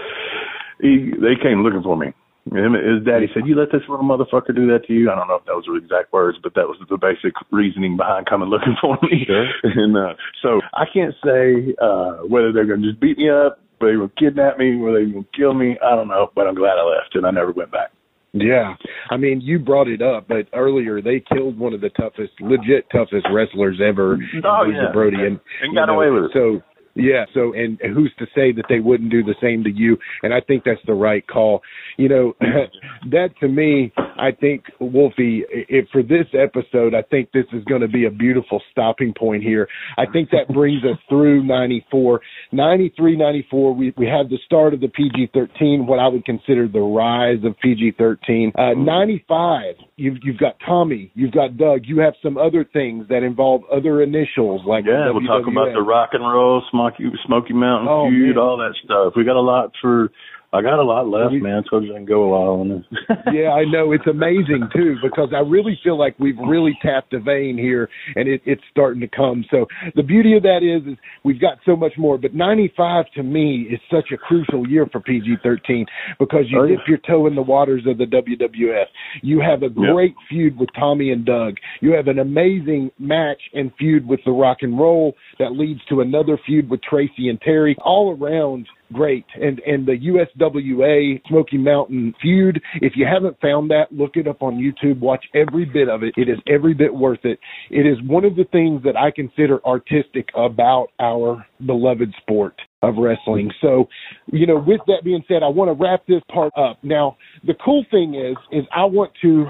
He, they came looking for me him, his daddy said, "You let this little motherfucker do that to you." I don't know if that was the exact words, but that was the basic reasoning behind coming looking for me. Sure. and uh, so I can't say uh, whether they're going to just beat me up, whether they will kidnap me, whether they will kill me. I don't know, but I'm glad I left and I never went back. Yeah, I mean, you brought it up, but earlier they killed one of the toughest, legit toughest wrestlers ever, oh, yeah. Brody, and, and got know, away with it. So yeah, so and who's to say that they wouldn't do the same to you? And I think that's the right call. You know, that to me, I think Wolfie, if for this episode, I think this is going to be a beautiful stopping point here. I think that brings us through 94, 93, 94. We we have the start of the PG-13, what I would consider the rise of PG-13. Uh, 95, you've you've got Tommy, you've got Doug, you have some other things that involve other initials like yeah, we'll talk about the rock and roll, Smoky Smoky Mountain Oh, feud, man. all that stuff. We got a lot for. I got a lot left, man. So I can go a while on this. yeah, I know it's amazing too because I really feel like we've really tapped a vein here, and it, it's starting to come. So the beauty of that is, is we've got so much more. But '95 to me is such a crucial year for PG-13 because you Oh, yeah. dip your toe in the waters of the WWF. You have a great feud with Tommy and Doug. You have an amazing match and feud with the Rock and Roll that leads to another feud with Tracy and Terry. All around great. And and the USWA Smoky Mountain feud, if you haven't found that, look it up on YouTube. Watch every bit of it. It is every bit worth it. It is one of the things that I consider artistic about our beloved sport of wrestling. So, you know, with that being said, I want to wrap this part up. Now, the cool thing is is I want to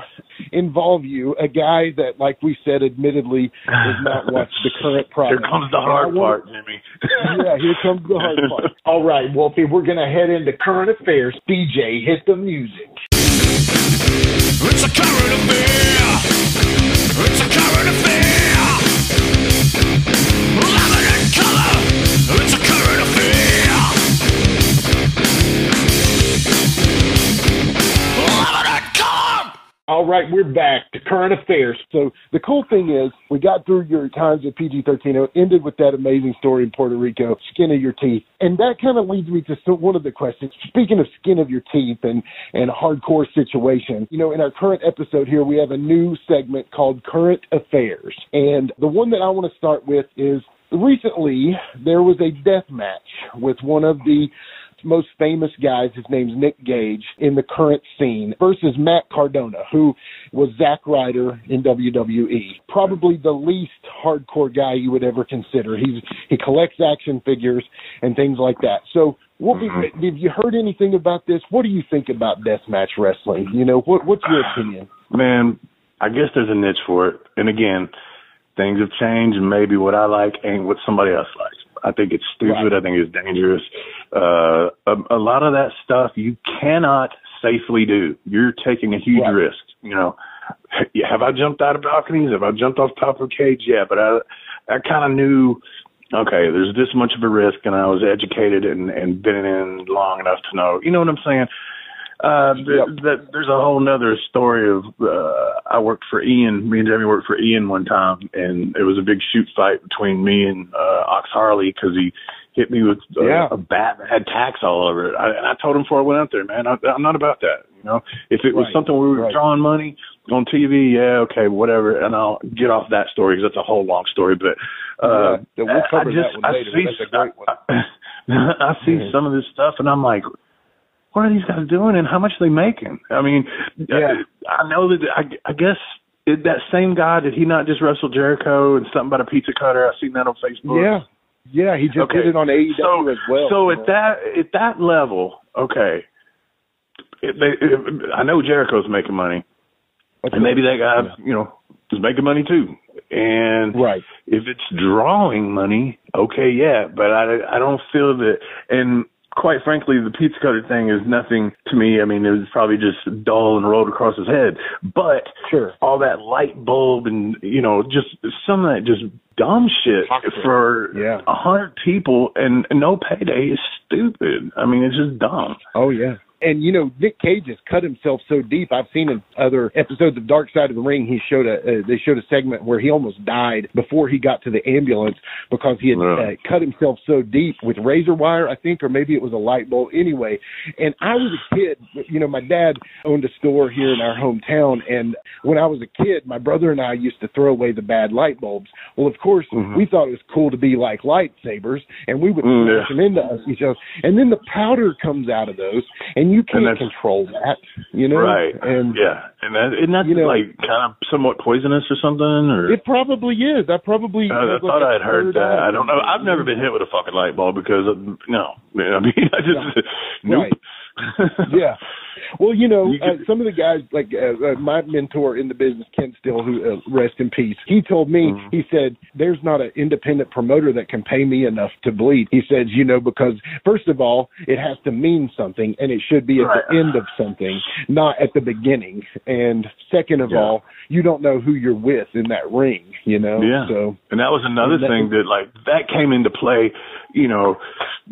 involve you, a guy that like we said admittedly does not watch the current product. Here comes the hard want- part, Jimmy. yeah, here comes the hard part. All right, Wolfie, we're going to head into current affairs. DJ, hit the music. It's a current affair. It's a current affair. All right, we're back to current affairs. So the cool thing is, we got through your times at PG-13. It ended with that amazing story in Puerto Rico, skin of your teeth, and that kind of leads me to one of the questions. Speaking of skin of your teeth and and hardcore situation, you know, in our current episode here, we have a new segment called Current Affairs, and the one that I want to start with is recently there was a death match with one of the most famous guys, his name's Nick Gage, in the current scene versus Matt Cardona, who was Zack Ryder in WWE. Probably the least hardcore guy you would ever consider. He's he collects action figures and things like that. So what mm-hmm. have you heard anything about this? What do you think about deathmatch wrestling? You know, what what's your opinion? Man, I guess there's a niche for it. And again, things have changed, and maybe what I like ain't what somebody else likes. I think it's stupid. Right. I think it's dangerous. Uh, a, a lot of that stuff you cannot safely do. You're taking a huge Right. risk. You know, have I jumped out of balconies? Have I jumped off top of a cage? Yeah, but I, I kind of knew. Okay, there's this much of a risk, and I was educated and and been in long enough to know. You know what I'm saying? Uh, there's a whole nother story of uh, I worked for Ian. Me and Jamie worked for Ian one time, and it was a big shoot fight between me and uh, Ox Harley because he hit me with uh, Yeah. a bat that had tacks all over it. I, and I told him before I went out there, man, I, I'm not about that. You know, if it was Right, something where we were right. drawing money on TV, yeah, okay, whatever, and I'll get off that story because that's a whole long story. But uh, Yeah, we'll cover I just that one I see a one. I, I see some of this stuff, and I'm like, what are these guys doing, and how much are they making? I mean, Yeah. I know that I, I guess it, that same guy did he not just wrestle Jericho and something about a pizza cutter? I've seen that on Facebook. Yeah, yeah, he just Okay. did it on AEW so, as well. So at that at that level, okay, it, they, it, I know Jericho's making money, Okay. and maybe that guy, you know, is making money too. And right, if it's drawing money, okay, yeah, but I I don't feel that. And quite frankly, the pizza cutter thing is nothing to me. I mean, it was probably just dull and rolled across his head. But sure, all that light bulb and you know just some of that just dumb shit Toxic. for Yeah. a hundred people and no payday is stupid. I mean, it's just dumb. Oh yeah. And you know, Nick Gage has cut himself so deep. I've seen in other episodes of Dark Side of the Ring, he showed a uh, they showed a segment where he almost died before he got to the ambulance because he had Really? uh, cut himself so deep with razor wire, I think, or maybe it was a light bulb. Anyway, and I was a kid. You know, my dad owned a store here in our hometown, and when I was a kid, my brother and I used to throw away the bad light bulbs. Well, of course, Mhm. we thought it was cool to be like lightsabers, and we would Mm, smash yeah. them into us each other. And then the powder comes out of those, and you can't that's- control that, you know. right. And yeah. And that isn't that you know- like kind of somewhat poisonous or something or it probably is. I probably. Oh, I, I thought like I'd heard that. eye. I don't know. I've never been hit with a fucking light bulb because of, no. I mean, I just nope. Right. yeah. Well, you know, uh, some of the guys, like uh, uh, my mentor in the business, Ken Still, who uh, rest in peace, he told me, Mhm. he said, "There's not an independent promoter that can pay me enough to bleed." He says, "You know, because first of all, it has to mean something, and it should be at Right. the end of something, not at the beginning. And second of Yeah. all, you don't know who you're with in that ring. You know, Yeah. so And that was another that- thing that like that came into play, you know,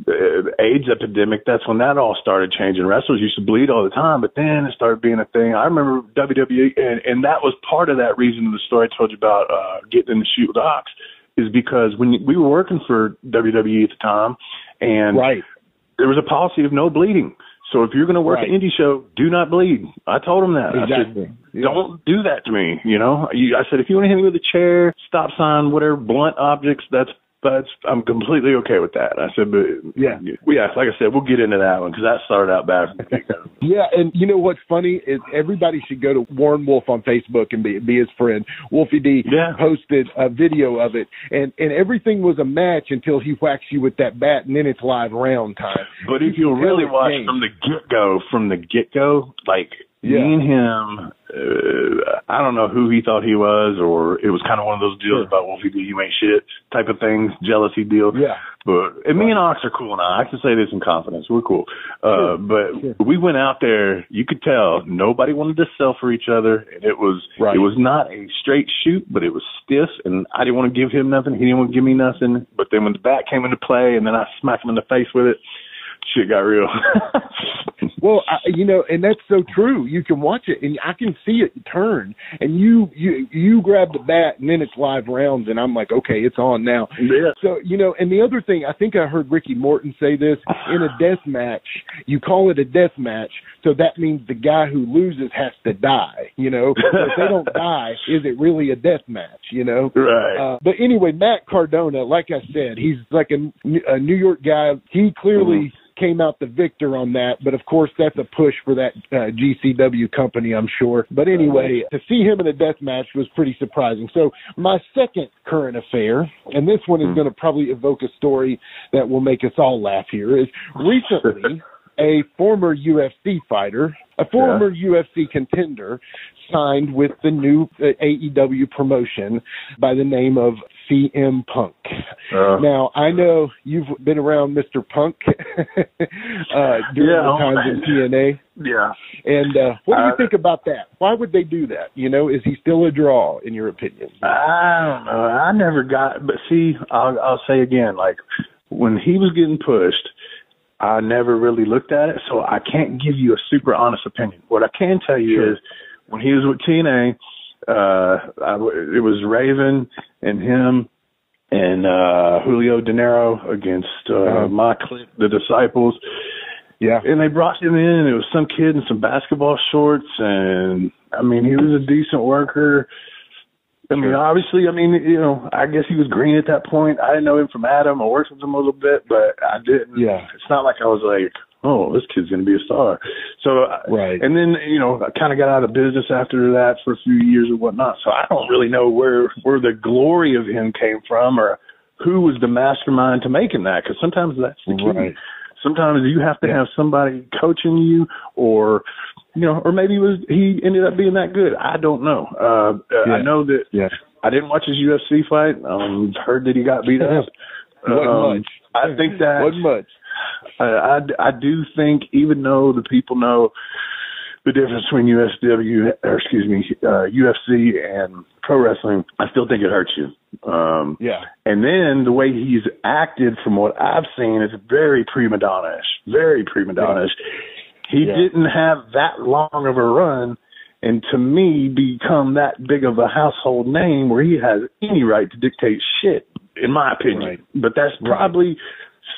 the AIDS epidemic. That's when that all started changing. Wrestlers used to bleed all the time, but then it started being a thing. I remember WWE, and, and that was part of that reason of the story I told you about uh, getting in the shoot with Ox, is because when we were working for WWE at the time, and right, there was a policy of no bleeding. So if you're going to work Right. an indie show, do not bleed. I told him that. I said, exactly. Yeah. don't do that to me. You know, you, I said, if you want to hit me with a chair, stop sign, whatever, blunt objects, that's, that's, I'm completely okay with that. I said, but Yeah. yeah, like I said, we'll get into that one because that started out bad. Yeah, and you know what's funny is everybody should go to Warren Wolf on Facebook and be be his friend. Wolfie D Yeah. posted a video of it, and and everything was a match until he whacks you with that bat, and then it's live round time. But if You really watch changed. from the get go, from the get go, like Yeah. me and him, uh, I don't know who he thought he was, or it was kind of one of those deals Sure. about Wolfie D, you ain't shit type of things, jealousy deal. Yeah, But and me and Ox are cool now. I can say this in confidence. We're cool. Uh, Sure, but sure. we went out there. You could tell nobody wanted to sell for each other, and it was Right. it was not a straight shoot, but it was stiff. And I didn't want to give him nothing. He didn't want to give me nothing. But then when the bat came into play, and then I smacked him in the face with it, shit got real. well, I, you know, and that's so true. You can watch it, and I can see it turn, and you you you grab the bat, and then it's live rounds, and I'm like, okay, it's on now. yeah. So, you know, and the other thing, I think I heard Ricky Morton say this in a death match, you call it a death match, so that means the guy who loses has to die, you know? So if they don't die, is it really a death match, you know? Right. Uh, but anyway, Matt Cardona, like I said, he's like a, a New York guy. He clearly came out the victor on that, but of course that's a push for that uh, GCW company, I'm sure. But anyway, to see him in a death match was pretty surprising. So my second current affair, and this one is going to probably evoke a story that will make us all laugh here, is recently a former UFC fighter, a former UFC contender, signed with the new uh, AEW promotion by the name of CM Punk. Uh, Now, I know you've been around Mr. Punk uh, during Yeah, the oh, times in TNA. yeah. And uh, what do you Uh, think about that? Why would they do that? You know, is he still a draw, in your opinion? I don't know. I never got, but see, I'll, I'll say again, like when he was getting pushed, I never really looked at it, so I can't give you a super honest opinion. What I can tell you Sure. is when he was with TNA, uh, I, it was Raven and him and uh Julio Dinero against uh, Uh-huh. my clique, the Disciples. Yeah. And they brought him in, and it was some kid in some basketball shorts, and I mean, he was a decent worker. I mean, obviously, I mean, you know, I guess he was green at that point. I didn't know him from Adam. I worked with him a little bit, but I didn't. Yeah. It's not like I was like, oh, this kid's going to be a star. So, Right. And then, you know, I kind of got out of business after that for a few years or whatnot. So I don't really know where where the glory of him came from or who was the mastermind to making that. Because sometimes that's the key Right. sometimes you have to have somebody coaching you or you know or maybe it was he ended up being that good i don't know uh, uh Yeah. i know that Yeah. i didn't watch his ufc fight um heard that he got beat up Wasn't Um, much. i think that Wasn't much. I, I I do think even though the people know the difference between USW or excuse me uh, UFC and pro wrestling, I still think it hurts you. Um, Yeah. and then the way he's acted, from what I've seen, is very prima donna-ish. Very prima donna-ish. He Yeah. didn't have that long of a run, and to me, become that big of a household name where he has any right to dictate shit, in my opinion. Right. But that's probably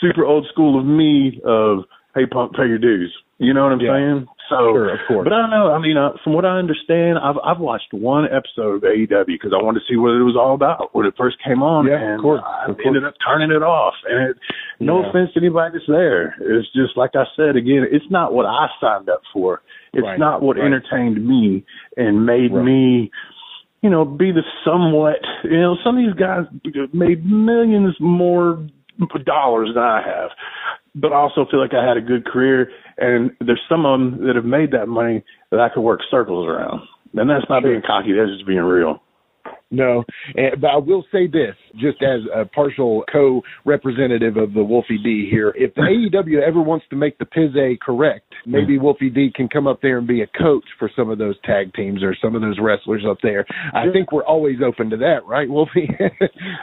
super old school of me. Of hey, punk, pay your dues. You know what I'm Yeah. saying? So, Sure, of course. but I don't know. I mean, uh, from what I understand, I've I've watched one episode of AEW because I wanted to see what it was all about when it first came on, Yeah, of course, I of course. ended up turning it off. And it, no Yeah. offense to anybody that's there, it's just like I said again, it's not what I signed up for. It's Right, not what right. entertained me and made Right. me. You know, be the somewhat. You know, some of these guys made millions more dollars than I have, but I also feel like I had a good career. And there's some of them that have made that money that I could work circles around. And that's not Sure. being cocky. That's just being real. No, but I will say this, just as a partial co-representative of the Wolfie D here, if the AEW ever wants to make the Pizze correct, maybe Wolfie D can come up there and be a coach for some of those tag teams or some of those wrestlers up there. I think we're always open to that, right, Wolfie?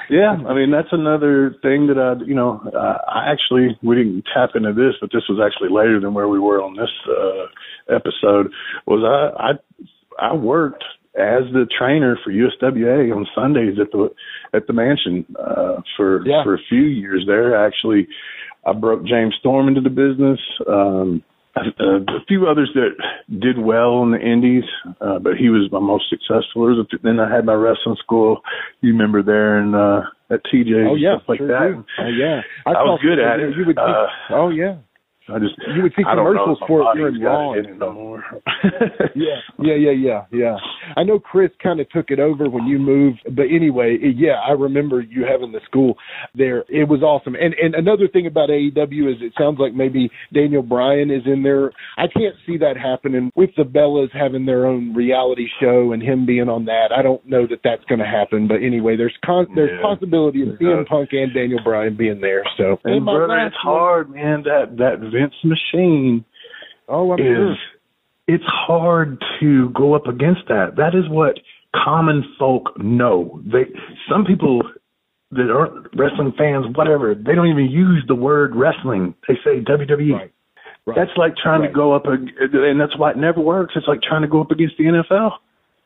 Yeah, I mean that's another thing that I, you know, uh, I actually we didn't tap into this, but this was actually later than where we were on this uh, episode. Was I I I worked as the trainer for USWA on Sundays at the at the mansion uh, for Yeah. for a few years there. Actually, I broke James Storm into the business. Um, a, a few others that did well in the indies, uh, but he was my most successful. There was a- Then I had my wrestling school. You remember there and uh, at TJ oh yeah, stuff like sure that. do. Oh yeah, I saw was good at it. You would Uh, oh yeah, I just you would see I don't know commercials for it body's during got Raw and in it stuff. no more. yeah, yeah, yeah, yeah, yeah. I know Chris kind of took it over when you moved, but anyway, yeah, I remember you having the school there. It was awesome. And and another thing about AEW is it sounds like maybe Daniel Bryan is in there. I can't see that happening with the Bellas having their own reality show and him being on that. I don't know that that's going to happen, but anyway, there's con- there's Yeah. possibility of CM Punk and Daniel Bryan being there. So And my brother, it's hard, man. That that Vince machine Oh, I'm is sure. it's hard to go up against that. That is what common folk know. They some people that aren't wrestling fans, whatever, they don't even use the word wrestling. They say WWE. Right. Right. That's like trying Right. to go up, and that's why it never works. It's like trying to go up against the NFL.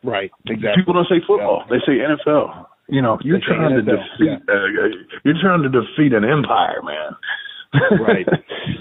right. Exactly. People don't say football; they say NFL. You know, you're They trying to NFL, defeat. Uh, you're trying to defeat an empire, man. right.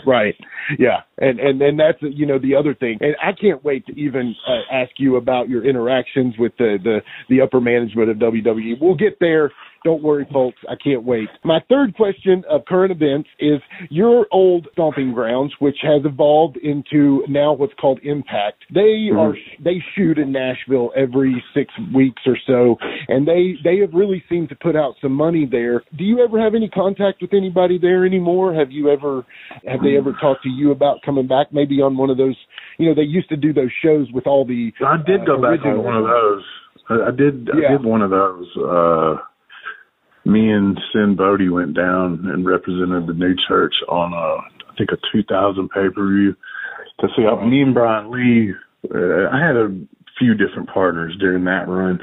Right. Yeah. And and and that's you know the other thing. And i can't wait to even uh, ask you about your interactions with the the the upper management of wwe we'll get there Don't worry, folks. I can't wait. My third question of current events is your old stomping grounds, which has evolved into now what's called Impact. They Mhm. are they shoot in Nashville every six weeks or so, and they they have really seemed to put out some money there. Do you ever have any contact with anybody there anymore? Have you ever have they ever talked to you about coming back? Maybe on one of those. You know, they used to do those shows with all the. I did uh, go back on one of those. I, I did. Yeah. I did one of those. Uh, me and Sinn Bodhi went down and represented the new church on a, I think a 2000 pay per view. To see, uh, me and Brian Lee. Uh, I had a few different partners during that run.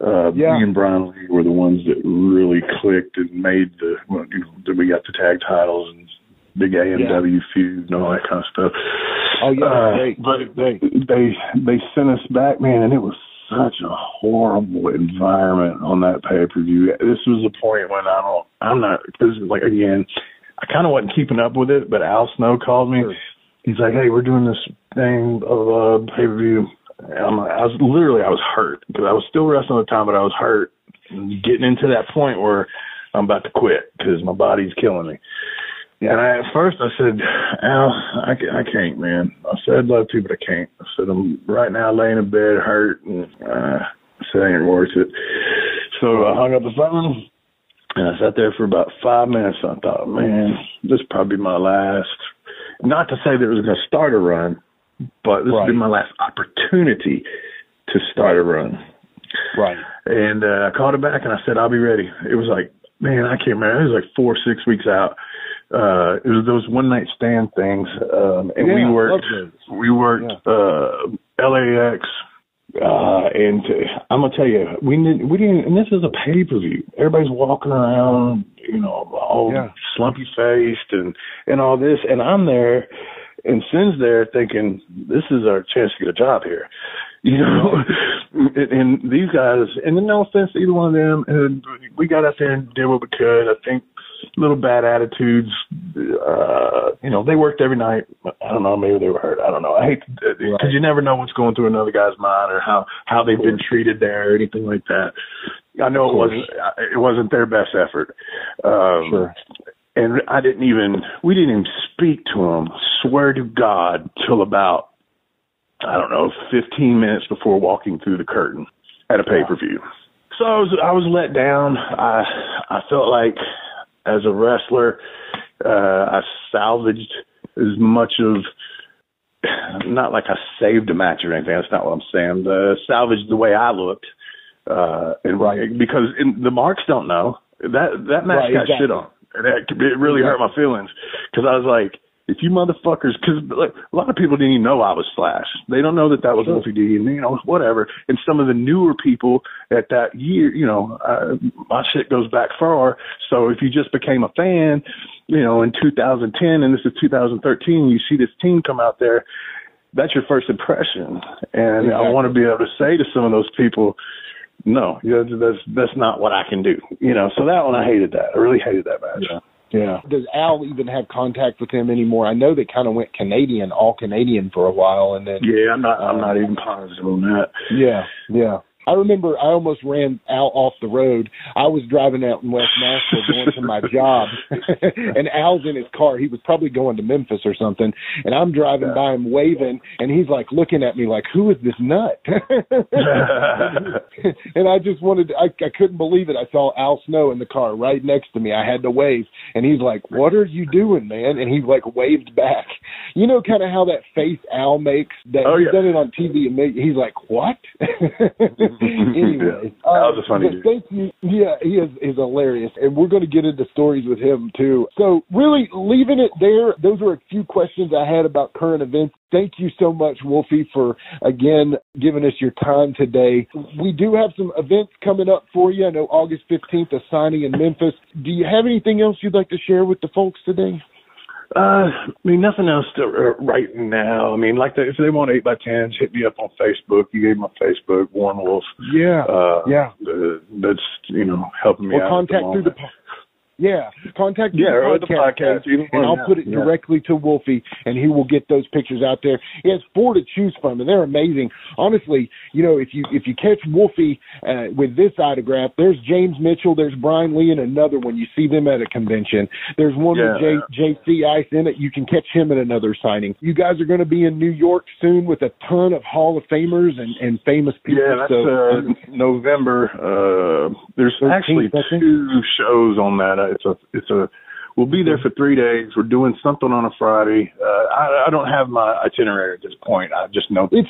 Uh, Yeah. Me and Brian Lee were the ones that really clicked and made the. Well, you know, we got the tag titles and big AMW feud and all that kind of stuff. Oh yeah, Uh, great. But they they they sent us back, man, and it was such a horrible environment on that pay per view. This was the point when I don't, I'm not, because like again, I kind of wasn't keeping up with it, but Al Snow called me. He's like, "Hey, we're doing this thing of uh, pay per view." I'm I was literally, I was hurt because I was still wrestling at the time, but I was hurt, getting into that point where I'm about to quit because my body's killing me. And I, at first I said, Al, I, I can't, man. I said I'd love to, but I can't. I said I'm right now laying in bed hurt, and uh, I said it ain't worth it. So I hung up the phone, and I sat there for about five minutes. And I thought, man, this is probably my last. Not to say that it was going to start a run, but this would be my last opportunity to start a run. Right. And uh, I called it back and I said, I'll be ready. It was like, man, I can't remember. It was like four, six weeks out. Uh, it was those one night stand things. Um, and we Yeah, worked, we worked, uh, LAX. Uh, and uh, I'm gonna tell you, we didn't, we didn't, and this is a pay per view. Everybody's walking around, you know, all Yeah. slumpy faced and, and all this. And I'm there and Sinn's there thinking, this is our chance to get a job here. You know, and, and these guys, and no offense to either one of them, and we got out there and did what we could. I think little bad attitudes, uh, you know, they worked every night. I don't know, maybe they were hurt. I don't know. I hate because you never know what's going through another guy's mind or how how they've been treated there or anything like that. I know it wasn't it wasn't their best effort. Um, Sure. and I didn't even we didn't even speak to him. Swear to God, till about I don't know, fifteen minutes before walking through the curtain at a pay per view. So I was I was let down. I I felt like as a wrestler, uh, I salvaged as much of not like I saved a match or anything. That's not what I'm saying. Uh, salvaged the way I looked, uh, and right because in, the marks don't know that that match Right, got exactly. shit on, and that, it really hurt my feelings because I was like, if you motherfuckers, because like, a lot of people didn't even know I was Slash. They don't know that that was Wolfie D, and you know whatever. And some of the newer people at that year, you know, uh, my shit goes back far. So if you just became a fan, you know, in 2010, and this is 2013, you see this team come out there. That's your first impression, and I want to be able to say to some of those people, no, you that's that's not what I can do. You know, so that one I hated that. I really hated that match. Yeah. Does Al even have contact with him anymore? I know they kind of went Canadian, all Canadian for a while, and then Yeah, I'm not. I'm not even positive on that. yeah, yeah. I remember I almost ran Al off the road. I was driving out in West Nashville going to my job, and Al's in his car. He was probably going to Memphis or something, and I'm driving by him waving, and he's like looking at me like, "Who is this nut?" and I just wanted, I, I couldn't believe it. I saw Al Snow in the car right next to me. I had to wave, and he's like, "What are you doing, man?" And he like waved back. You know, kind of how that face Al makes. That Oh, he's yeah. done it on TV, and he's like, "What?" anyway, uh, That was a funny dude. Thank you. Yeah, he is is hilarious, and we're going to get into stories with him too. So, really, leaving it there. Those were a few questions I had about current events. Thank you so much, Wolfie, for again giving us your time today. We do have some events coming up for you. I know August fifteenth, a signing in Memphis. Do you have anything else you'd like to share with the folks today? Uh, I mean, nothing else to, uh, right now. I mean, like the, if they want eight by tens, hit me up on Facebook. You gave me my Facebook, Warren Wolf. Yeah, Uh, yeah. uh, that's you know helping me Or out. contact at through the. Yeah, contact Yeah, the the podcast, and I'll yeah, put it yeah. directly to Wolfie, and he will get those pictures out there. He has four to choose from, and they're amazing. Honestly, you know, if you if you catch Wolfie uh, with this autograph, there's James Mitchell, there's Brian Lee, and another one. You see them at a convention. There's one Yeah. with J, JC Ice in it. You can catch him at another signing. You guys are going to be in New York soon with a ton of Hall of Famers and and famous people. Yeah, that's so, uh, November. Uh, there's 13th, actually two shows on that. It's a it's a. We'll be there for three days. We're doing something on a Friday. Uh, I, I don't have my itinerary at this point. I just know It's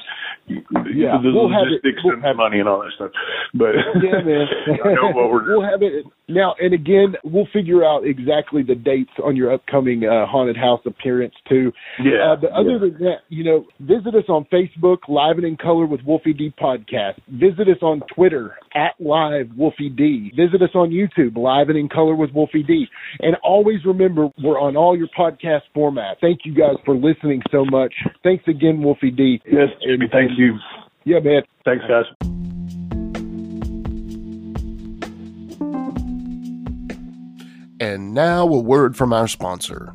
yeah, the we'll have it- we'll and have- money and all that stuff. But yeah, man. I know what we're we'll have it now, and again, we'll figure out exactly the dates on your upcoming uh, haunted house appearance too. Yeah, Uh, but other yeah. than that, you know, visit us on Facebook, Live and in Color with Wolfie D podcast. Visit us on Twitter at Live Wolfie D. Visit us on YouTube, Live and in Color with Wolfie D. And always remember, we're on all your podcast formats. Thank you guys for listening so much. Thanks again, Wolfie D. yes, Jimmy. Thank you. Yeah, man. Thanks, guys. And now a word from our sponsor.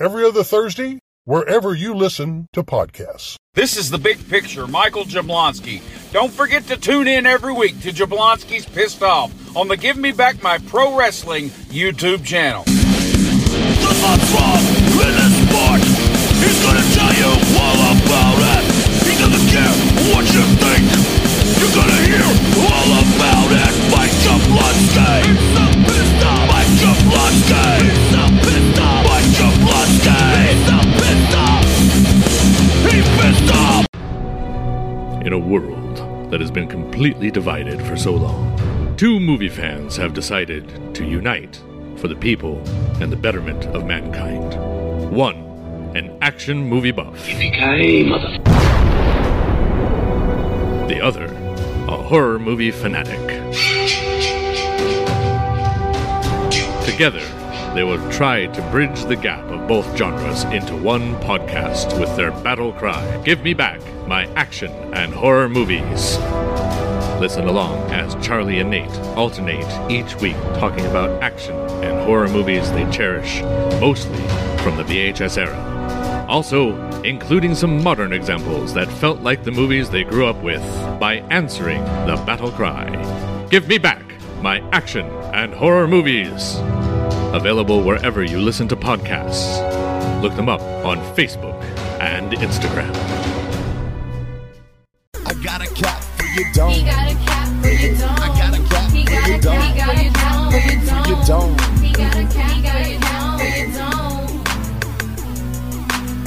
Every other Thursday, wherever you listen to podcasts. This is the big picture, Michael Jablonski. Don't forget to tune in every week to Jablonski's Pissed Off on the Give Me Back My Pro Wrestling YouTube channel. The heartthrob in the sport. He's gonna tell you all about it. He doesn't care what you think. You're gonna hear all about it. Mike Jablonski. In a world that has been completely divided for so long, two movie fans have decided to unite for the people and the betterment of mankind. One, an action movie buff. The other, a horror movie fanatic. Together, they will try to bridge the gap of both genres into one podcast with their battle cry Give me back my action and horror movies. Listen along as Charlie and Nate alternate each week talking about action and horror movies they cherish, mostly from the VHS era. Also, including some modern examples that felt like the movies they grew up with by answering the battle cry Give me back my action and horror movies. Available wherever you listen to podcasts. Look them up on Facebook and Instagram. I got a cat for your dome. He got a cat for your dome. I got a cat He for got your a dome. cat for your dome. For your dome. He got a cat for your dome.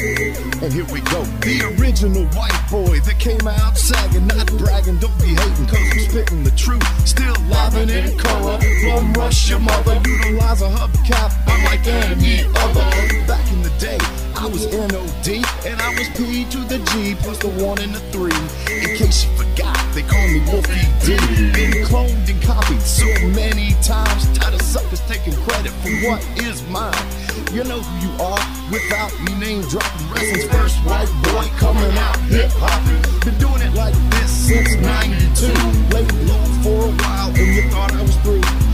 And here we go. The original white boy that came out sagging, not bragging, don't be hating, cause I'm spitting the truth. Still livin' in color. Bum rush your mother, utilize a hubcap, I'm unlike any other. Back in the day, I was NOD, and I was P to the G, plus the one and the three. In case you forgot, they call me Wolfie D. Been cloned and copied so many times, tired of suckers taking credit for what is mine. You know who you are without me name dropping. Wrestling's first white boy coming out hip hopping. Been doing it like this since 92. Laid low for a while and you thought I was through.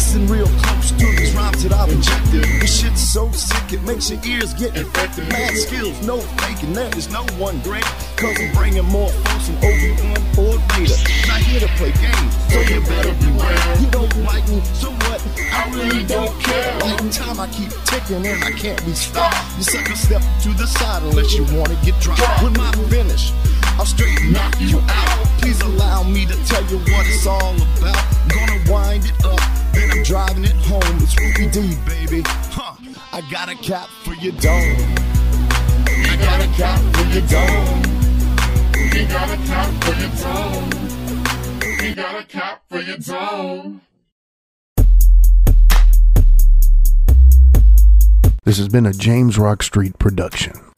Listen real close to these rhymes that I've injected. This shit's so sick it makes your ears get infected. Mad skills, no faking, there is no one great. Cause I'm bringing more folks than Obi-Wan or Vader. Not here to play games, so you better beware. You don't like me, so what? I really don't care. Like time I keep ticking and I can't be stopped. You sucker step to the side unless you wanna get dropped. When my finish, I'll straight knock you out. Please allow me to tell you what it's all about. Gonna wind it up, I'm driving it home. It's Ruby D, baby. Huh. I got a cap for your dome. I got a cap for your dome. We got a cap for your dome. We got a cap for your dome. This has been a James Rock Street production.